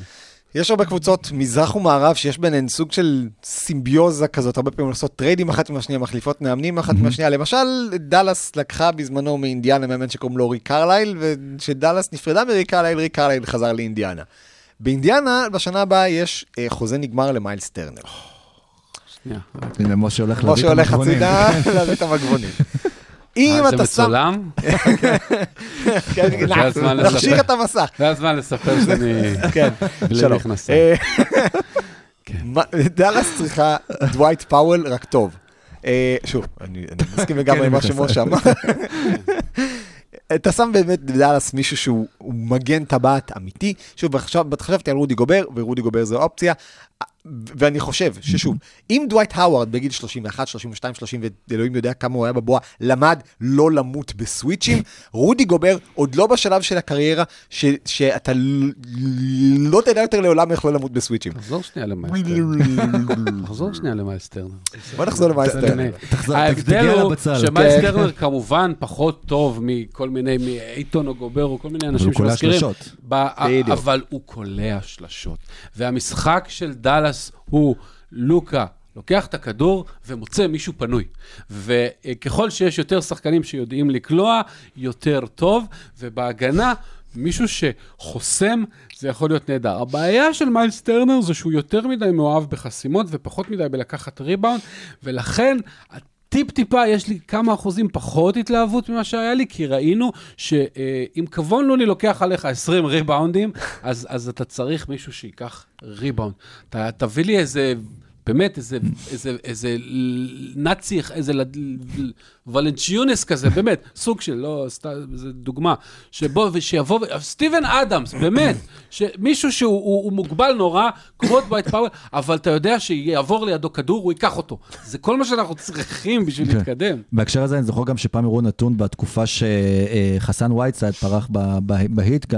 יש הרבה קבוצות מזרח ומערב שיש ביניהן סוג של סימביוזה כזאת, הרבה פעמים עושות טריידים אחת עם השנייה, מחליפות מאמנים אחת עם השנייה. למשל, דאלאס לקחה בזמנו מאינדיאנה מאמן שקוראים לו ריק קרלייל, וכשדאלאס נפרדה מריק קרלייל, ריק קרלייל חזר לאינדיאנה. באינדיאנה, בשנה הבאה יש אה, חוזה נגמר למיילס טרנר. שנייה. הנה, משה הולך להביא את המגבונים. הצידה, להביא את המגבונים. אם אה, אתה שם... מצולם? כן, זה הזמן נחשיך. את המסך. זה הזמן לספר שאני כן, שלום. מכנסיים. אה, כן. דאלאס צריכה דווייט פאוול רק טוב. אה, שוב, אני מסכים לגמרי כן, עם מה שמשה אמר. אתה שם באמת בדאלאס מישהו שהוא הוא מגן טבעת אמיתי. שוב, עכשיו חשבתי על רודי גובר, ורודי גובר זו אופציה. ואני חושב ששוב, אם דווייט האווארד בגיל 31, 32, 30, ואלוהים יודע כמה הוא היה בבועה, למד לא למות ב switchים, רודי גובר עוד לא בשלב של הקריירה ש, שאתה לא תדע יותר לעולם איך לא למות ב switchים. תחזור שנייה למיילס טרנר. תחזור שנייה למיילס טרנר. בוא נחזור. תחזור, ההבדל הוא לבצל. שמיילס טרנר כמובן פחות טוב מכל מיני, מאייטון או גובר או כל מיני אנשים הוא קולע שמזכירים. שלשות. אבל הוא קולע שלשות. והמשחק של דאלאס הוא לוקה. לוקח את הכדור ומוצא מישהו פנוי. וככל שיש יותר שחקנים שיודעים לקלוע, יותר טוב, ובהגנה, מישהו שחוסם, זה יכול להיות נהדר. הבעיה של מיילס טרנר זה שהוא יותר מדי מאוהב בחסימות ופחות מדי בלקחת ריבאונד, ולכן טיפ-טיפה, יש לי כמה אחוזים פחות התלהבות ממה שהיה לי, כי ראינו שאם כבון לוני לוקח עליך 20 ריבאונדים, אז, אז אתה צריך מישהו שייקח ריבאונד. אתה תביא לי איזה... באמת, איזה, איזה, איזה נאצי, איזה ולנצ'ונאס כזה, באמת, סוג של, לא, סתם, זו דוגמה, שבוא, ושיבוא, ו- סטיבן אדמס, באמת, שמישהו שהוא הוא, הוא מוגבל נורא, כמו דווייט פאוול, אבל אתה יודע שיעבור לידו כדור, הוא ייקח אותו. זה כל מה שאנחנו צריכים בשביל כן. להתקדם. בהקשר הזה אני זוכר גם שפעם הראו נתון בתקופה שחסן וייטסייד פרח בהיט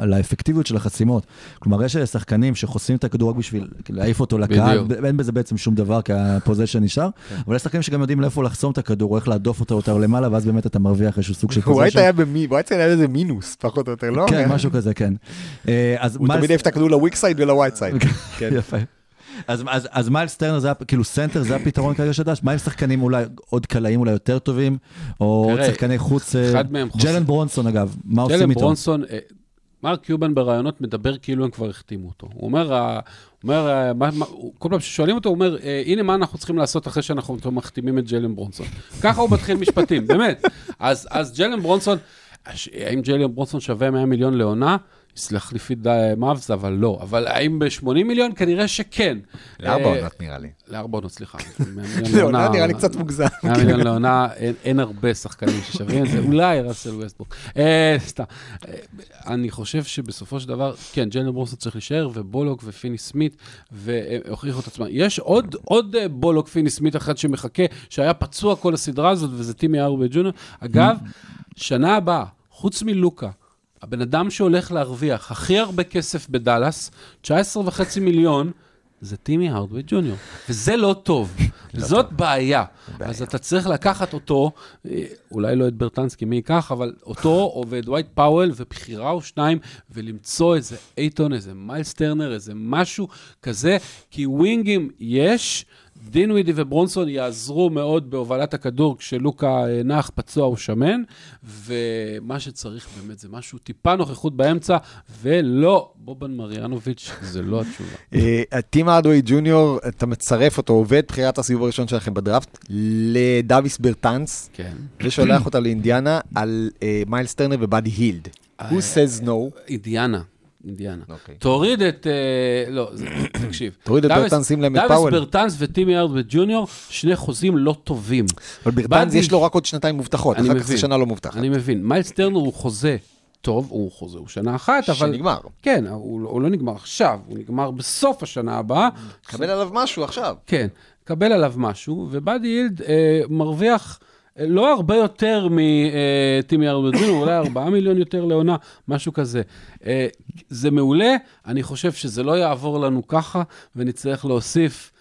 לאפקטיביות של החסימות. כלומר, יש שחקנים שחוסמים את הכדור רק בשביל להעיף אותו לקהל. אין בזה בעצם שום דבר, כי ה possession נשאר, אבל יש שחקנים שגם יודעים לאיפה לחסום את הכדור, איך להדוף אותו יותר למעלה, ואז באמת אתה מרוויח איזשהו סוג של ווייט possession. היה במי, ווייט היה איזה מינוס, פחות או יותר, לא? כן, משהו כזה, כן. אה, אז הוא תמיד העיף את הכדור ל weak side ולווייטסייד. כן. יפה. אז, אז, אז מיילס טרנר זה, כאילו סנטר זה הפתרון כרגע של דש? מה עם שחקנים אולי, עוד קלעים אולי יותר טובים? או עוד שחקני חוץ? אה, אחד מהם חוסר- ג'לן ברונסון אגב, מה עושים ג'לן איתו? ברונסון, אה, מרק קיובן בראיונות מדבר כאילו הם כבר החתימו אותו. הוא אומר, ה- הוא אומר אה, מה, מה, כל פעם ששואלים אותו, הוא אומר, אה, הנה מה אנחנו צריכים לעשות אחרי שאנחנו מחתימים את ג'לן ברונסון. ככה הוא מתחיל משפטים, באמת. אז, אז ג'לן ברונסון, האם ג'לן ברונסון שווה 100 מיליון לעונה? יסלח לי פיד מאבס, אבל לא. אבל האם ב-80 מיליון? כנראה שכן. לארבע אה, עונות נראה לי. לארבע עונות, סליחה. 100 מיליון לעונה נראה לי קצת מוגזם. 100 מיליון לעונה, אין, הרבה שחקנים ששווים את זה, אולי ראסל ווסטבורק. אה, סתם. אה, אני חושב שבסופו של דבר, כן, ג'לן ברוסו צריך להישאר, ובולוק ופיני סמית, והוכיחו את עצמם. יש עוד, אה, בולוק פיני סמית אחד שמחכה, שהיה פצוע כל הסדרה הזאת, וזה טימי ארובי ג'וניור. אגב, שנה הבאה, חוץ מלוקה, הבן אדם שהולך להרוויח הכי הרבה כסף בדאלאס, 19 וחצי מיליון, זה טימי הארדווי ג'וניור. וזה לא טוב, זאת בעיה. אז אתה צריך לקחת אותו, אה, אולי לא את ברטנס, מי ייקח, אבל אותו או ואת דווייט פאוול ובחירה או שניים, ולמצוא איזה אייטון, איזה מיילס טרנר, איזה משהו כזה, כי ווינגים יש. דינווידי וברונסון יעזרו מאוד בהובלת הכדור כשלוקה אה, נח, פצוע או שמן, ומה שצריך באמת זה משהו, טיפה נוכחות באמצע, ולא, בובן מריאנוביץ', זה לא התשובה. אה, טים ארדווי ג'וניור, אתה מצרף אותו, ועוד בחירת הסיבוב הראשון שלכם בדראפט, לדאביס ברטאנס, כן. ושולח אותה לאינדיאנה על אה, מיילס טרנר ובאדי הילד. Who says no? אינדיאנה. אינדיאנה. אוקיי. תוריד את... אה, לא, תקשיב. תוריד את דאביס- ברטנס, שים להם את דווייט פאוול. ברטנס וטימי הארדווי ג'וניור, שני חוזים לא טובים. אבל ברטאנס באדי- יש לו רק עוד שנתיים מובטחות, אחר כך זה. שנה לא מובטחת. אני מבין. מיילס טרנר הוא חוזה טוב, הוא חוזה, הוא שנה אחת, אבל... שנגמר. כן, הוא, לא- הוא לא נגמר עכשיו, הוא נגמר בסוף השנה הבאה. קבל עליו משהו עכשיו. כן, קבל עליו משהו, ובאדי הילד אה, מרוויח לא הרבה יותר מטימי הארדווי, אולי 4 מיליון יותר לעונה, משהו כזה. אה, זה מעולה, אני חושב שזה לא יעבור לנו ככה, ונצטרך להוסיף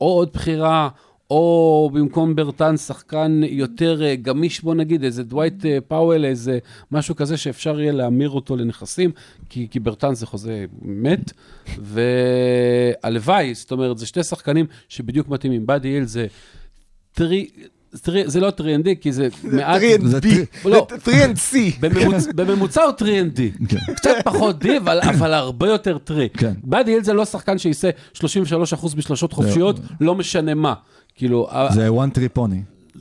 או עוד בחירה, או במקום ברטנס שחקן יותר אה, גמיש, בוא נגיד, איזה דווייט אה, פאוול, איזה משהו כזה שאפשר יהיה להמיר אותו לנכסים, כי, כי ברטנס זה חוזה מת, והלוואי, זאת אומרת, זה שתי שחקנים שבדיוק מתאימים. באדי הילד זה three... זה לא 3ND, כי זה מעט... 3NB, זה טרי- לא. 3NC. בממוצ... בממוצע הוא 3ND, קצת פחות D, אבל, הרבה יותר three. כן. באדי הילד זה לא שחקן שיישא 33% בשלשות חופשיות, לא משנה מה. כאילו, זה one trick pony.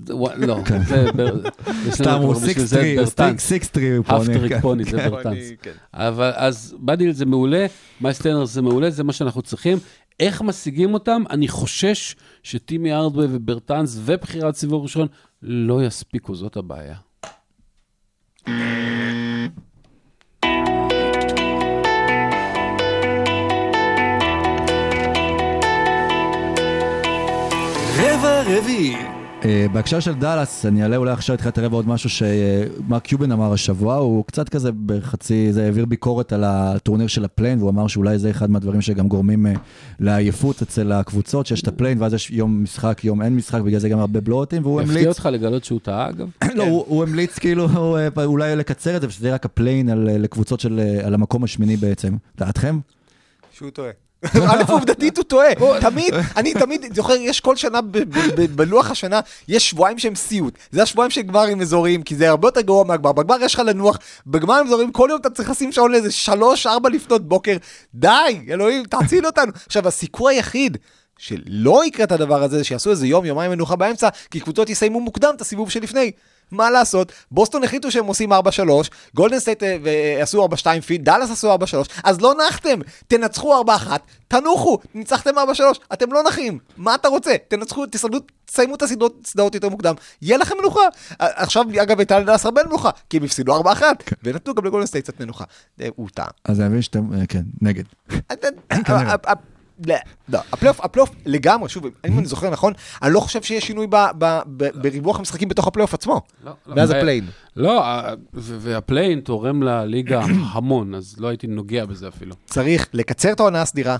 ווא- לא, זה... בר- יש לנו סתם, הוא כבר בשביל זה את ברטן. סיקס טרי האף פוני. טריק פוני, זה ברטנס. כן. אבל אז באדיל זה מעולה, מייסטרנר זה מעולה, זה מה שאנחנו צריכים. איך משיגים אותם? אני חושש שטימי ארדווי וברטנס ובחירת סיבוב ראשון לא יספיקו, זאת הבעיה. רבע רביעי. אה, בהקשר של דאלאס, אני אעלה אולי עכשיו התחילת הרבע עוד משהו שמרק קיובן אמר השבוע, הוא קצת כזה בחצי, זה העביר ביקורת על הטורניר של ה play-in, והוא אמר שאולי זה אחד מהדברים שגם גורמים אה, לעייפות אצל הקבוצות, שיש את ה play-in, ואז יש יום משחק, יום אין משחק, בגלל זה גם הרבה blowout ים, והוא הפתיע המליץ, אותך לגלות שהוא טעה, אגב? לא, הוא הוא המליץ כאילו אה, אולי לקצר את זה, ושזה יהיה רק ה play-in על, לקבוצות של, על המקום השמיני בעצם. דעתכם? שהוא טועה. א', עובדתית הוא טועה, תמיד, אני תמיד זוכר, יש כל שנה בלוח השנה, יש שבועיים שהם סיוט. זה השבועיים של גמרים אזוריים, כי זה הרבה יותר גרוע מהגמר. בגמר יש לך לנוח, בגמרים אזוריים כל יום אתה צריך לשים שעון לאיזה שלוש, ארבע לפנות בוקר. די, אלוהים, תציל אותנו. עכשיו, הסיכוי היחיד שלא יקרה את הדבר הזה, זה שיעשו איזה יום, יומיים מנוחה באמצע, כי קבוצות יסיימו מוקדם את הסיבוב שלפני. מה לעשות? בוסטון החליטו שהם עושים 4-3, גולדן סטייט אה, ו- עשו 4-2 פיד, דאלאס עשו 4-3, אז לא נחתם, תנצחו 4-1, תנוחו, ניצחתם 4-3, אתם לא נחים, מה אתה רוצה? תנצחו, תסיימו, תסיימו את הסדרות סדרות יותר מוקדם, יהיה לכם מנוחה. אה, עכשיו, אגב, הייתה לדאלאס הרבה מנוחה, כי הם הפסידו 4-1, ונתנו גם לגולדן סטייט קצת מנוחה. אה, הוא טעה. אז אני מבין שאתם, אה, כן, נגד. לא, הפלייאוף, הפלייאוף לגמרי, שוב, אם אני זוכר נכון, אני לא חושב שיש שינוי בריווח המשחקים בתוך הפלייאוף עצמו, לא, לא. מאז ה play-in. לא, וה play-in תורם לליגה המון, אז לא הייתי נוגע בזה אפילו. צריך לקצר את העונה הסדירה,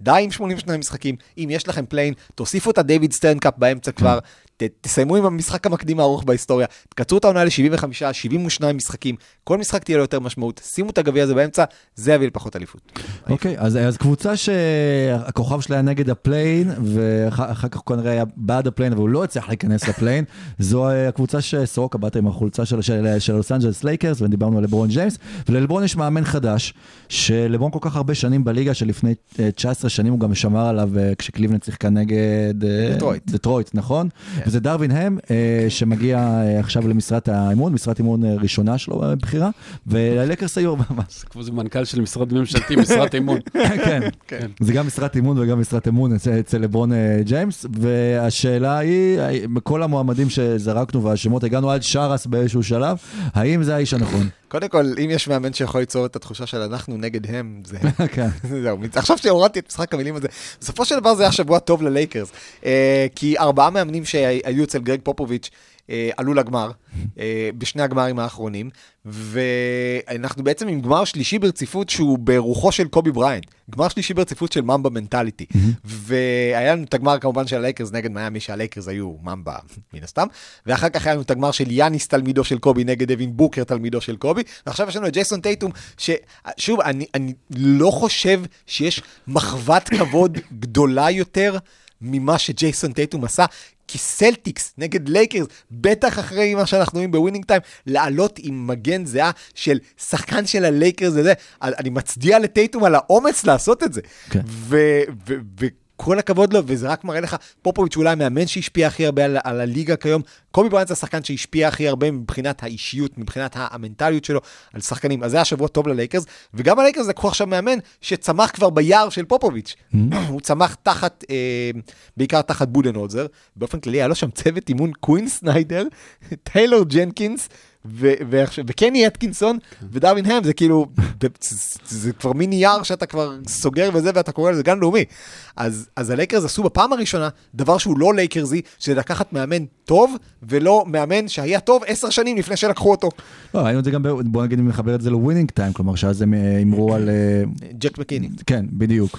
די עם 82 משחקים, אם יש לכם play-in, תוסיפו את הדייוויד סטרן cup באמצע כבר, ת, תסיימו עם המשחק המקדים הארוך בהיסטוריה, תקצרו את העונה ל-75, 72 משחקים, כל משחק תהיה לו יותר משמעות, שימו את הגביע הזה באמצע, זה יביא לפחות אליפות. אוקיי, אז, אז קבוצה שהכוכב שלה היה נגד ה play-in, ואחר כך הוא כנראה היה בעד ה play-in, אבל הוא לא הצליח להיכנס ל play-in, זו אה, הקבוצה שסורוקה באת עם החולצה של, של, של לוס אנג'לס לייקרס, ודיברנו על לברון ג'יימס, וללברון יש מאמן חדש, שלברון כל כך הרבה שנים בליגה, שלפני אה, 19 שנים הוא גם שמר עליו אה, כשקליבלנד שיחקה נגד... אה, דטרויט. דטרויט, נכון? וזה דרווין הם, אה, שמגיע אה, עכשיו למשרת האימון, משרת אימון אה, ראשונה שלו בבחירה, וללקרס היו... זה כמו זה מנכ"ל של משרד ממשלתי, משרת אימון. כן, זה גם משרת אימון וגם משרת אמון אצל, אצל לברון אה, ג'יימס, והשאלה היא, האם- מכל המועמדים שזרקנו והשמות, הגענו עד שרס באיזשהו שלב, האם זה האיש הנכון? קודם כל, אם יש מאמן שיכול ליצור את התחושה של אנחנו נגד הם, זה כן. זהו, עכשיו שהורדתי את משחק המילים הזה, בסופו של דבר זה היה שבוע טוב ללייקרס, אה, כי ארבעה מאמנים שהיו אצל גרג פופוביץ' עלו לגמר, אה, בשני הגמרים האחרונים, ואנחנו בעצם עם גמר שלישי ברציפות שהוא ברוחו של קובי בריינט, גמר שלישי ברציפות של Mamba mentality, והיה לנו את הגמר כמובן של הלייקרס נגד מיאמי, שהלייקרס היו ממבה מן הסתם, ואחר כך היה לנו את הגמר של יאניס תלמידו של קובי נגד דווין בוקר תלמידו של קובי, ועכשיו יש לנו את ג'ייסון טייטום, ששוב, אני, אני לא חושב שיש מחוות כבוד גדולה יותר ממה שג'ייסון טייטום עשה. כי סלטיקס נגד לייקרס, בטח אחרי מה שאנחנו רואים ב Winning Time, לעלות עם מגן זהה של שחקן של הלייקרס וזה, אני מצדיע לטייטום על האומץ לעשות את זה. כן. ו- ו- וכל הכבוד לו, וזה רק מראה לך, פופוביץ' אולי המאמן שהשפיע הכי הרבה על, על הליגה כיום, קובי בריינט זה השחקן שהשפיע הכי הרבה מבחינת האישיות, מבחינת המנטליות שלו על שחקנים. אז זה היה שבוע טוב ללייקרס, וגם הלייקרס לקחו עכשיו מאמן שצמח כבר ביער של פופוביץ'. הוא צמח תחת, אה, בעיקר תחת בודנהולזר, באופן כללי היה לו שם צוות אימון קווין סניידר, טיילור ג'נקינס, וקני אטקינסון ודרווין האם זה כאילו זה- כבר מין נייר שאתה כבר סוגר וזה ואתה קורא לזה גן לאומי. אז, אז הלייקרס עשו בפעם הראשונה דבר שהוא לא לייקרסי שזה לקחת מאמן טוב ולא מאמן שהיה טוב עשר שנים לפני שלקחו אותו. לא, ראינו את זה גם, בוא נגיד אם נחבר את זה ל-Winning Time, כלומר שאז הם אה, הימרו על... אה, ג'ק מקיני כן, בדיוק.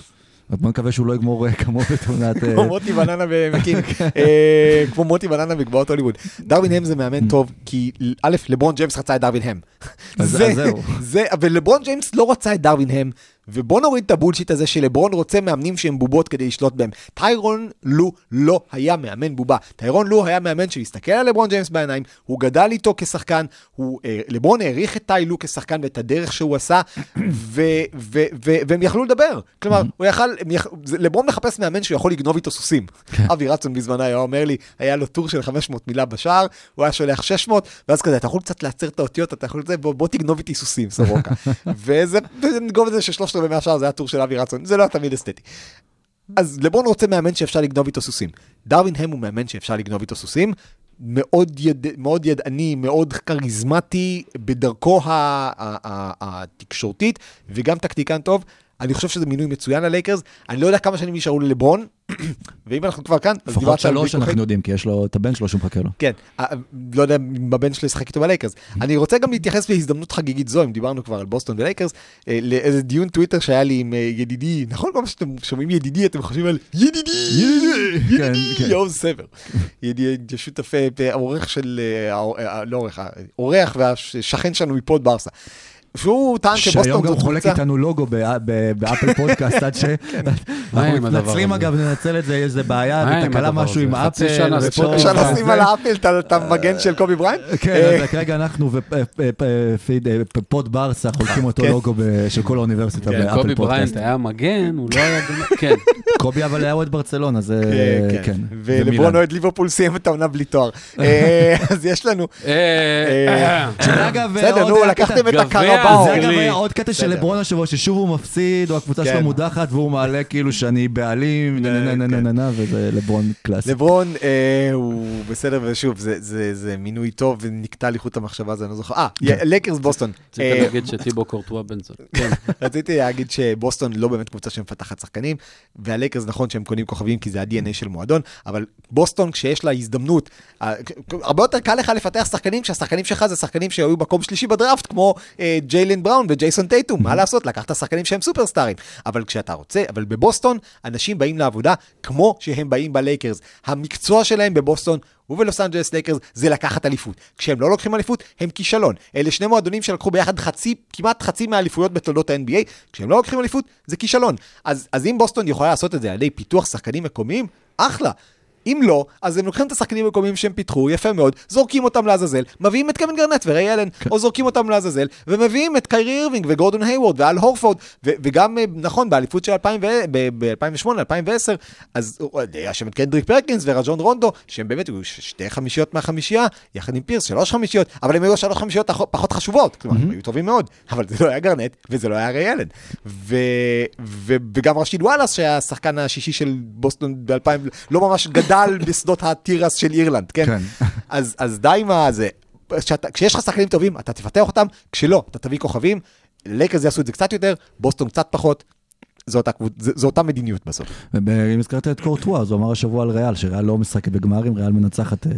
בוא נקווה שהוא לא יגמור אה, כמוהו בתאונת... אה, כמו מוטי בננה במקינג, אה, כמו מוטי בננה בגבעות הוליווד. דרווין הם זה מאמן טוב, כי א', לברון ג'יימס רצה את דרווין הם. אז- זה- אז זהו. זה, ולברון ג'יימס לא רצה את דרווין הם, ובוא נוריד את ה bullshit הזה שלברון רוצה מאמנים שהם בובות כדי לשלוט בהם. טיירון לו לא היה מאמן בובה. טיירון לו היה מאמן שהסתכל על לברון ג'יימס בעיניים, הוא גדל איתו כשחקן, הוא, אה, לברון העריך את טי לו כשחקן ואת הדרך שהוא עשה, ו, ו, ו, והם יכלו לדבר. כלומר, הוא יכל, יכ... זה- לברון מחפש מאמן שהוא יכול לגנוב איתו סוסים. אבי רצון בזמנו היה אומר לי, היה לו טור של 500 מילה בשער, הוא היה שולח 600, ואז כזה, אתה יכול קצת להצר את האותיות, אתה יכול לזה, בוא, בוא תגנוב איתי סוסים, סורוקה. וזה, נגנוב את זה ששלושת רבעי מהשער זה היה טור של אבי רצון, זה לא היה תמיד אסתטי. אז לברון רוצה מאמן שאפשר לגנוב איתו סוסים. דרווין הם הוא מאמן שאפשר לגנוב איתו סוסים. מאוד, יד, מאוד ידעני, מאוד כריזמטי בדרכו התקשורתית, וגם טקטיקן טוב. אני חושב שזה מינוי מצוין ללייקרס. אני לא יודע כמה שנים נשארו ללברון, ואם אנחנו כבר כאן, אז לפחות שלוש אנחנו יודעים, כי יש לו את הבן שלו שמחכה לו. כן, אה, לא יודע אם הבן שלו ישחק איתו בלייקרס. אני רוצה גם להתייחס בהזדמנות חגיגית זו, אם דיברנו כבר על בוסטון ולייקרס, אה, לאיזה דיון טוויטר שהיה לי עם אה, ידידי, נכון כל שאתם שומעים ידידי, אתם חושבים על ידידי, ידידי, כן, כן. יואב סבר. ידידי, שותף, העורך של, לא עורך, העורך והשכן שלנו מפוד ברסה. שהוא טען שבוסטון שהיום גם חולק קבוצה... איתנו לוגו באפל פודקאסט, עד ש... אנחנו הדבר מתנצלים? אגב, ננצל את זה, יש איזה בעיה, ותקלה משהו? עם חצי אפל. אפשר. לשים על האפל את המגן של קובי בריינט? כן, אה, אז כרגע אנחנו ופוד ברסה חולקים אותו כן. לוגו של כל האוניברסיטה כן, באפל קובי פודקאסט. בריינט היה מגן, הוא לא היה... כן. קובי אבל היה אוהד ברצלונה, זה... כן, כן. ולברון. אוהד ליברפול סיים את העונה בלי תואר. אה, אז יש לנו... אה, אגב, בסדר, נו, לקחתם את גביע הקרבאו. זה אגב. היה עוד קטע של. לברון השבוע, ששוב הוא מפסיד, או הקבוצה כן. שלו מודחת, והוא מעלה כאילו שאני בעלים, נה נה נה נה נה וזה לברון קלאסי. לברון אה, הוא בסדר, ושוב, זה- מינוי טוב ונקטע לי חוט המחשבה, זה אני לא זוכר. אה, לייקרס בוסטון. צריך אה, להגיד שטיבו קורטואה בן זון. כן. רציתי להגיד שבוסטון לא באמת קבוצה שמפתחת שחקנים, והלייקרס נכון שהם קונים כוכבים כי זה ה-DNA של מועדון, אבל בוסטון כשיש לה הזדמנות, אה, הרבה יותר קל לך לפתח שחקנים כשהשחקנים שלך זה שחקנים שהיו מקום שלישי בדראפט, כמו אה, ג'יילן בראון וג'ייסון טייטום, מה לעשות, לקחת שחקנים שהם סופרסטארים. אבל כשאתה רוצה, אבל בבוסטון, אנשים באים לעבודה כמו שהם באים בלייקרס. המקצוע שלהם בבוסטון ובלוס אנג'לס לייקרס זה לקחת אליפות. כשהם לא לוקחים אליפות, הם כישלון. אלה שני מועדונים שלקחו ביחד חצי, כמעט חצי מהאליפויות בתולדות ה-NBA, כשהם לא לוקחים אליפות, זה כישלון. אז, אז אם בוסטון יכולה לעשות את זה על ידי פיתוח שחקנים מקומיים, אחלה. אם לא, אז הם לוקחים את השחקנים המקומיים שהם פיתחו, יפה מאוד, זורקים אותם לעזאזל, מביאים את קווין גארנט וריי אלן, או זורקים אותם לעזאזל, ומביאים את קיירי אירווינג וגורדון הייוורד ואל הורפורד, ו- וגם, אה, נכון, באליפות של 2008, 2010, אז אה, היה שם את קנדריק פרקינס ורג'ון רונדו, שהם באמת היו שתי חמישיות מהחמישייה, יחד עם פירס, שלוש חמישיות, אבל הם היו שלוש חמישיות פח- פחות חשובות, כלומר, הם היו טובים מאוד, אבל זה לא היה גרנט, וזה לא היה ריי אלן. ו- ו- וגם רשיד וואלאס, שהיה השחקן השישי של בוסטון ב-2000, לא ממש גדל בשדות התירס של אירלנד, כן? כן. אז, אז די עם הזה. כשאתה, כשיש לך שחקנים טובים, אתה תפתח אותם, כשלא, אתה תביא כוכבים. לייקרס יעשו את זה קצת יותר, בוסטון קצת פחות. זו אותה, זו, אותה מדיניות בסוף. אם הזכרת את קורטואה, אז הוא אמר השבוע על ריאל, שריאל לא משחקת בגמרים, ריאל מנצחת אה,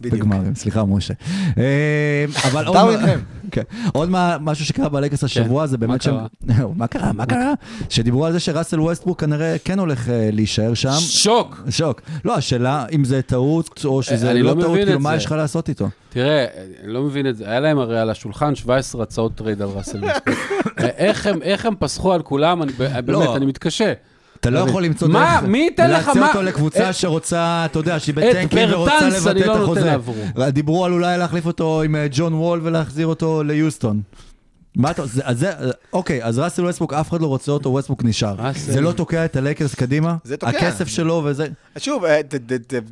בדיוק. בגמרים. סליחה, משה. אה, אבל עוד. כן. עוד מה- משהו שקרה בלייקרס השבוע, זה באמת מה שהם... מה קרה? מה קרה? שדיברו על זה שראסל ווסטברוק כנראה כן הולך אה, להישאר שם. שוק! שוק. לא, השאלה אם זה טעות, או שזה לא לא טעות, כאילו מה. יש לך לעשות איתו? תראה, אני לא מבין את זה. היה להם הרי על השולחן 17 הצעות trade על ראסל ווסטברוק. אה, איך הם- פסחו על כולם, אני- באמת, לא. אני מתקשה. אתה לא. יכול למצוא מה? דרך מי ייתן לך? להציע מה? אותו לקבוצה שרוצה, אתה יודע, שהיא ב tanking ורוצה לבטל את לא החוזה. דיברו על אולי להחליף אותו עם אה, ג'ון וול ולהחזיר אותו ליוסטון. מה אתה, זה, אז זה, אוקיי, אז ראסל ווסטבוק, אף אחד לא רוצה אותו, ווסטבוק נשאר. זה לא תוקע את הלייקרס קדימה? זה תוקע. הכסף שלו וזה... שוב, אה,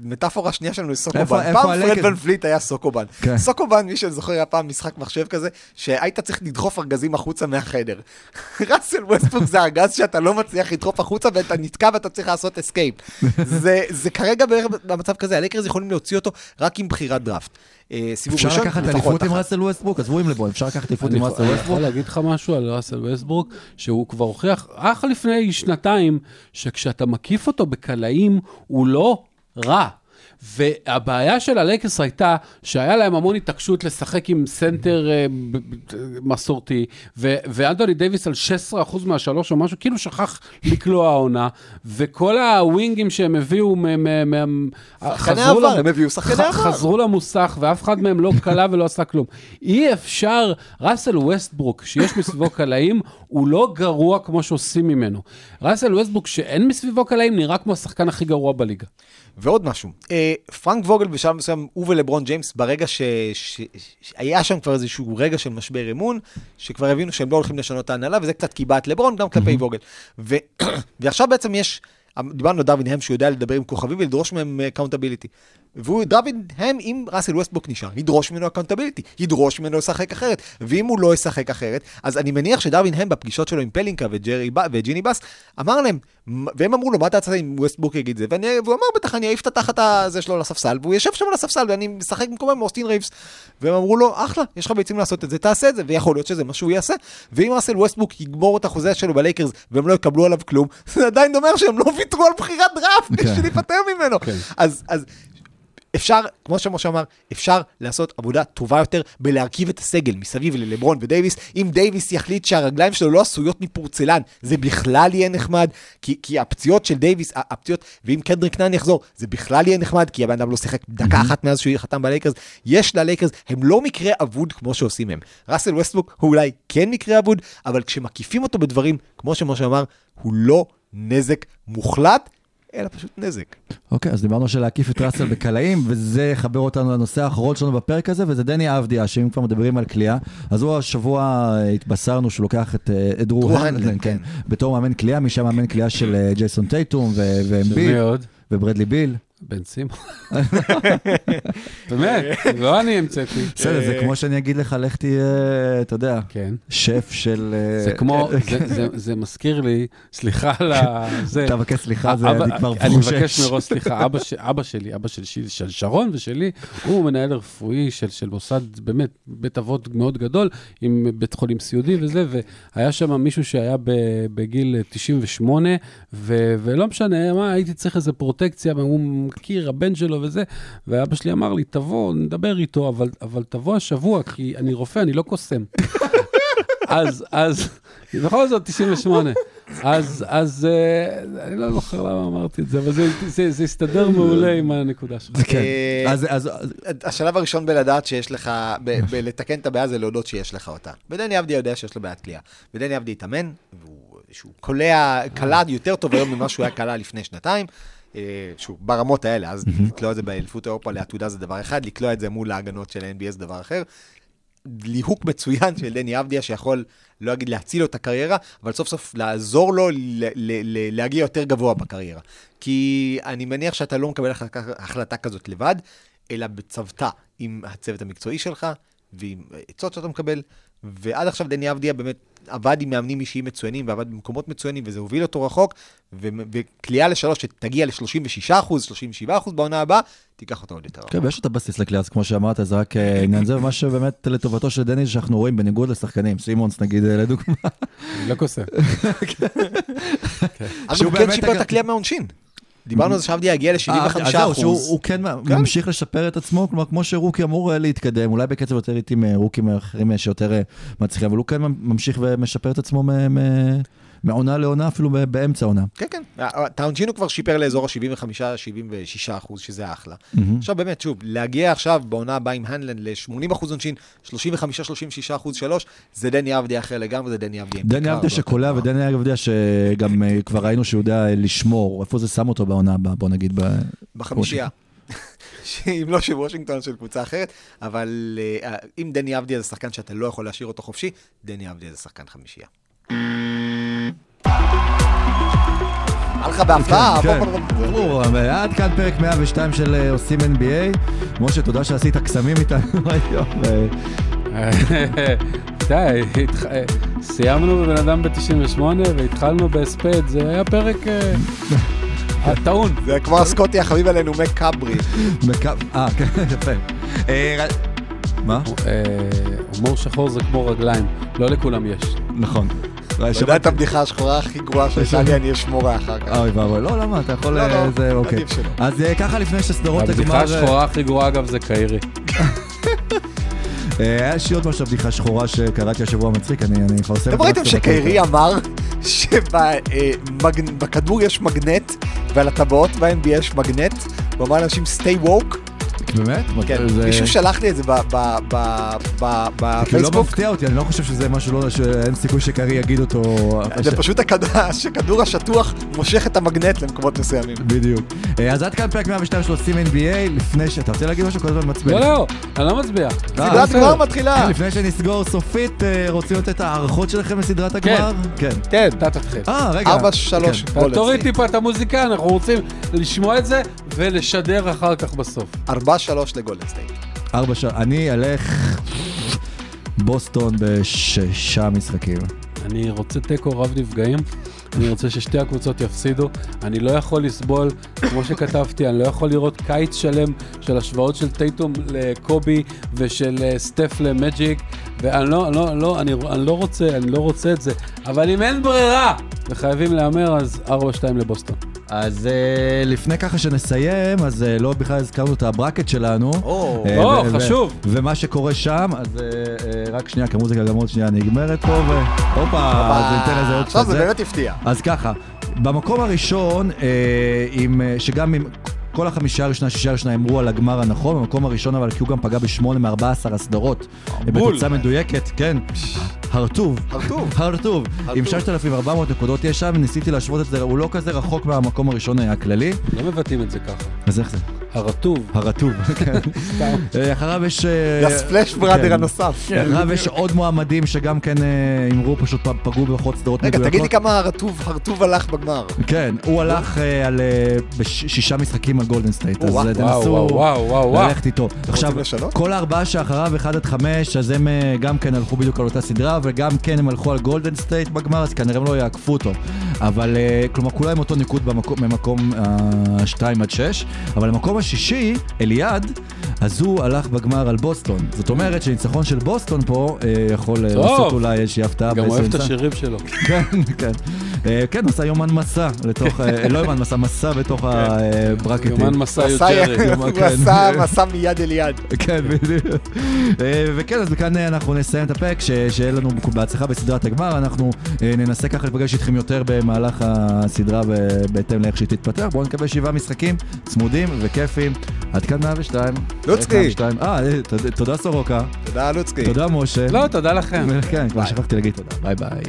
מטאפורה שנייה שלנו היא סוקובן. פעם? פרד ון וליט היה סוקובן. כן. סוקובן, מי שזוכר, היה פעם משחק מחשב כזה, שהיית צריך לדחוף ארגזים החוצה מהחדר. ראסל ווסטבוק זה ארגז שאתה לא מצליח לדחוף החוצה ואתה נתקע ואתה צריך לעשות escape. זה זה כרגע בערך במצב כזה, הלייקרס יכולים להוציא אותו רק עם בחירת דראפט. אה, סיבוב אפשר ראשון, לקחת לפחות אליפות עם. ראסל ווסטבוק? עזבו עם לברון, אפשר לקחת אליפות אני עם ראסל אני ווסטבוק? יכול להגיד לך משהו על ראסל ווסטברוק, שהוא כבר הוכיח, אך לפני שנתיים, שכשאתה מקיף אותו בקלעים, הוא לא רע. והבעיה של הלייקרס הייתה שהיה להם המון התעקשות לשחק עם סנטר אה, מסורתי, ו- ואנטוני דייוויס על 16% מהשלוש או משהו, כאילו שכח לקלוע העונה, וכל הווינגים שהם הביאו, חזרו למוסך, ואף אחד מהם לא קלע ולא עשה כלום. אי אפשר, ראסל ווסטברוק, שיש מסביבו קלעים, הוא לא גרוע כמו שעושים ממנו. ראסל ווסטברוק, שאין מסביבו קלעים, נראה כמו השחקן הכי גרוע בליגה. ועוד משהו, אה, פרנק ווגל בשלב מסוים, הוא ולברון ג'יימס, ברגע שהיה שם כבר איזשהו רגע של משבר אמון, שכבר הבינו שהם לא הולכים לשנות את ההנהלה, וזה קצת קיבע את לברון, גם כלפי ווגל. ו- ועכשיו בעצם יש, דיברנו על דרווין הם שיודע לדבר עם כוכבים ולדרוש מהם accountability. והוא, דרווין הם, אם ראסל ווסטבוק נשאר, ידרוש ממנו accountability, ידרוש ממנו לשחק אחרת. ואם הוא לא ישחק אחרת, אז אני מניח שדרווין הם בפגישות שלו עם פלינקה וג'רי וג'יני בס, אמר להם, "מ- והם אמרו לו, מה אתה רוצה אם ווסטברוק יגיד זה? ואני, והוא אמר, בטח אני אעיף את התחת הזה שלו לספסל, והוא יושב שם על הספסל ואני משחק במקומו עם אוסטין רייבס. והם אמרו לו, אחלה, יש לך ביצים לעשות את זה, תעשה את זה, ויכול להיות שזה מה שהוא יעשה. ואם ראסל ווסטברוק יגמור את החוזה שלו בלייקרס והם לא יקבלו עליו כלום, זה עדיין אומר שהם לא ויתרו על בחירת דראפט כן. בשביל להיפטר ממנו. כן. אז, אז אפשר, כמו שמשה אמר, אפשר לעשות עבודה טובה יותר בלהרכיב את הסגל מסביב ללברון ודייוויס. אם דייוויס יחליט שהרגליים שלו לא עשויות מפורצלן, זה בכלל יהיה נחמד, כי, כי הפציעות של דייוויס, הפציעות, ואם קנדריק נאן יחזור, זה בכלל יהיה נחמד, כי הבן אדם לא שיחק דקה אחת מאז שהוא חתם בלייקרס. יש ללייקרס, הם לא מקרה אבוד כמו שעושים הם. ראסל ווסטברוק הוא אולי כן מקרה אבוד, אבל כשמקיפים אותו בדברים, כמו שמשה אמר, הוא לא נזק מוחלט, אלא פשוט נזק. אוקיי, אז דיברנו על להקיף את ראסל בקלעים, וזה יחבר אותנו לנושא האחרון שלנו בפרק הזה, וזה דני אבדיה, שאם כבר מדברים על קליעה, אז הוא השבוע אה, התבשרנו שהוא לוקח את, אה, את דרור דרור הנדלן, כן, כן. בתור מאמן כליאה, משם מאמן כליאה של אה, ג'ייסון טייטום ו- ואמביד מי עוד? וברדלי ביל. בן סימון. באמת, לא אני המצאתי. בסדר, זה כמו שאני אגיד לך, לך תהיה, אתה יודע, כן. שף של... אה, זה כמו, זה- זה- מזכיר לי, סליחה על ה... אתה מבקש סליחה, זה אבא- אני כבר אני חושש. מבקש מראש סליחה, אבא, שלי, אבא של, שרון ושלי, הוא מנהל רפואי של, של מוסד, באמת, בית אבות מאוד גדול, עם בית חולים סיעודי וזה, והיה שם מישהו שהיה ב, בגיל 98, ו, ולא משנה, מה, הייתי צריך איזה פרוטקציה, והוא מכיר, הבן שלו וזה, ואבא שלי אמר לי, תבוא, נדבר איתו, אבל, אבל תבוא השבוע, כי אני רופא, אני לא קוסם. אז, אז, בכל זאת, 98. אז, אז, אה, אני לא זוכר למה אמרתי את זה, אבל זה, זה, זה הסתדר מעולה עם הנקודה שלך. כן. אה, אז- אז השלב הראשון בלדעת שיש לך, בלתקן את הבעיה זה להודות שיש לך אותה. ודני אבדיה יודע שיש לו בעיית כליאה. ודני אבדיה התאמן, והוא שהוא קולע, קלע יותר טוב היום ממה שהוא היה קלע לפני שנתיים. אה, שוב, ברמות האלה, אז לקלוע את זה באליפות אירופה לעתודה זה דבר אחד, לקלוע את זה מול ההגנות של ה-NBA זה דבר אחר. ליהוק מצוין של דני אבדיה, שיכול, לא אגיד להציל לו את הקריירה, אבל סוף סוף לעזור לו ל- ל- ל- להגיע יותר גבוה בקריירה. כי אני מניח שאתה לא מקבל החלטה, החלטה כזאת לבד, אלא בצוותא עם הצוות המקצועי שלך, ועם עצות שאתה מקבל. ועד עכשיו דני אבדיה באמת עבד עם מאמנים אישיים מצוינים, ועבד במקומות מצוינים, וזה הוביל אותו רחוק, וכליאה לשלוש שתגיע ל-36 אחוז, 37 אחוז בעונה הבאה, תיקח אותו עוד יותר. כן, ויש את הבסיס לקליעה, אז כמו שאמרת, זה רק אה, עניין זה, ומה שבאמת לטובתו של דני, שאנחנו רואים בניגוד לשחקנים, סימונס נגיד, אה, לדוגמה, לא קוסם. שהוא הוא כן באמת שיפר את הכלייה מהעונשין. דיברנו על זה שעבדיה יגיע ל-75 אה, אז זהו, שהוא אחוז. הוא כן ממשיך לשפר את עצמו, כלומר, כמו שרוקי אמור אה, להתקדם, אולי בקצב יותר איטי מרוקים אחרים אה, שיותר אה, מצליחים, אבל הוא כן ממשיך ומשפר את עצמו מעונה לעונה, אפילו באמצע העונה. כן, כן. הוא כבר שיפר לאזור ה-75-76 אחוז, שזה אחלה. עכשיו באמת, שוב, להגיע עכשיו בעונה הבאה עם הנדלן ל-80 אחוז עונשין, 35-36 אחוז שלוש, זה דני אבדיה אחר לגמרי, זה דני אבדיה. עם דני יותר שקולע. ודני אבדיה שגם אה, כבר ראינו שהוא יודע אה, לשמור, איפה זה שם אותו בעונה הבאה, בוא נגיד. בחמישייה. אם לא של וושינגטון, של קבוצה אחרת, אבל אה, אם דני אבדיה זה שחקן שאתה לא יכול להשאיר אותו חופשי, דני אבדיה זה שחקן חמישייה. בא לך בהפתעה, כן. ברור, אבל עד כאן פרק 102 של אה, עושים NBA. משה, תודה שעשית קסמים איתנו היום. אה, די, אה, סיימנו בבן אדם ב-98 והתחלנו בהספד, זה היה פרק אה, טעון. זה כמו הסקוטי החביב עלינו, מק קברי. בקו- אה, כן, יפה. מה? אה, הומור שחור זה כמו רגליים, לא לכולם יש. נכון. אתה יודע את הבדיחה השחורה הכי גרועה שהייתה לי, אני אשמור לאחר כך. אוי ואבוי, לא, למה? אתה יכול... לא, אה, לא, זה, אוקיי. עדיף שלא. אז אה, ככה לפני שסדרות הגמר... הבדיחה השחורה הכי גרועה, אגב, זה קיירי. היה לי עוד משהו, בדיחה שחורה שקראתי השבוע מצחיק, אני אני אפרסם... אתם את זה ראיתם שקיירי אמר שבכדור יש מגנט ועל הטבעות ב-NBA יש מגנט? הוא אמר לאנשים stay woke? באמת? כן, זה- מישהו שלח לי את זה ב- ב- ב- ב- זה כאילו לא בפייסבוק. מפתיע אותי, אני לא חושב שזה משהו לא... שאין סיכוי שקרי יגיד אותו... זה פשוט הכד- שכדור השטוח מושך את המגנט למקומות מסוימים. בדיוק. אה, אז עד כאן פרק 102 של עושים NBA, לפני ש... אתה רוצה להגיד משהו? כל הזמן מעצבן. לא, לא, אני לא מצביע. אה, סדרת. גמר מתחילה. לפני שנסגור סופית, אה, רוצים לתת את ההערכות שלכם לסדרת הגמר? כן. כן, אתה תתחיל. אה, רגע. ארבע, שלוש, כן. גולדן תוריד. טיפה את המוזיקה, אנחנו רוצים לשמוע את זה ולשדר אחר כך בסוף. ארבע, שלוש לגולדן סטייט. ארבע שעות. אני אלך בוסטון בשישה משחקים. אני רוצה תיקו רב נפגעים, אני רוצה ששתי הקבוצות יפסידו. אני לא יכול לסבול, כמו שכתבתי, אני לא יכול לראות קיץ שלם של השוואות של טייטום לקובי ושל אה, סטף למג'יק, ואני לא, לא, לא, אני, אני לא רוצה, אני לא רוצה את זה, אבל אם אין ברירה וחייבים להמר, אז 4-2 לבוסטון. אז uh, לפני ככה שנסיים, אז uh, לא בכלל הזכרנו את הברקט שלנו. או, או, ו- ו- חשוב. ומה שקורה שם, אז uh, uh, רק שנייה, כי המוזיקה גם עוד שנייה נגמרת פה, והופה, אז ניתן לזה עוד עכשיו זה כזה. באמת הפתיע. אז ככה, במקום הראשון, אה, עם, אה, שגם עם כל החמישה הראשונה, שישה הראשונה הימרו על הגמר הנכון, במקום הראשון אבל כי הוא גם פגע בשמונה מארבע עשר הסדרות. אה, בול. בתוצאה מדויקת, כן. הרטוב. הרטוב. הרטוב. עם 6,400 נקודות יש שם, ניסיתי להשוות את זה, הוא לא כזה רחוק מהמקום הראשון הכללי. לא מבטאים את זה ככה. אז איך זה? הרטוב. הרטוב, כן. אה, אחריו יש... אה, זה הספלאש בראדר כן. הנוסף. אחריו יש עוד מועמדים שגם כן אה, הימרו, פשוט פגעו בפחות סדרות רגע, מדויקות. תגיד לי כמה הרטוב הרטוב הלך בגמר. כן, הוא הלך אה, על בשישה משחקים על גולדן סטייט, אז תנסו. ללכת איתו. עכשיו? כל הארבעה שאחריו, 1 עד 5, אז הם גם כן הלכו בדיוק על אותה סדרה, וגם כן הם הלכו על גולדן סטייט בגמר, אז כנראה הם לא יעקפו אותו. אבל, כלומר, כולם אותו ניקוד במקום- ממקום 2 עד 6, אבל למקום השישי, אליעד, אז הוא הלך בגמר על בוסטון. זאת אומרת שניצחון של בוסטון פה אה, יכול אה, טוב. לעשות אולי איזושהי הפתעה. גם אוהב את ב-20 השירים שלו. כן, כן. אה, כן, עשה יומן מסע לתוך, אה, לא יומן מסע, מסע בתוך הברקטים. יומן מסע הוא כן. מסע מיד אל יד. כן, בדיוק. וכן, אז כאן אנחנו נסיים את הפרק, שיהיה לנו בהצלחה בסדרת הגמר. אנחנו ננסה ככה לפגש איתכם יותר במהלך הסדרה בהתאם לאיך שהיא תתפתח. בואו נקבל שבעה משחקים צמודים וכיפים. עד כאן 102. לוצקי. 102. אה, אה, תודה- תודה סורוקה. תודה, לוצקי. תודה משה. לא, תודה לכם. כן, כבר שכחתי להגיד תודה. ביי ביי.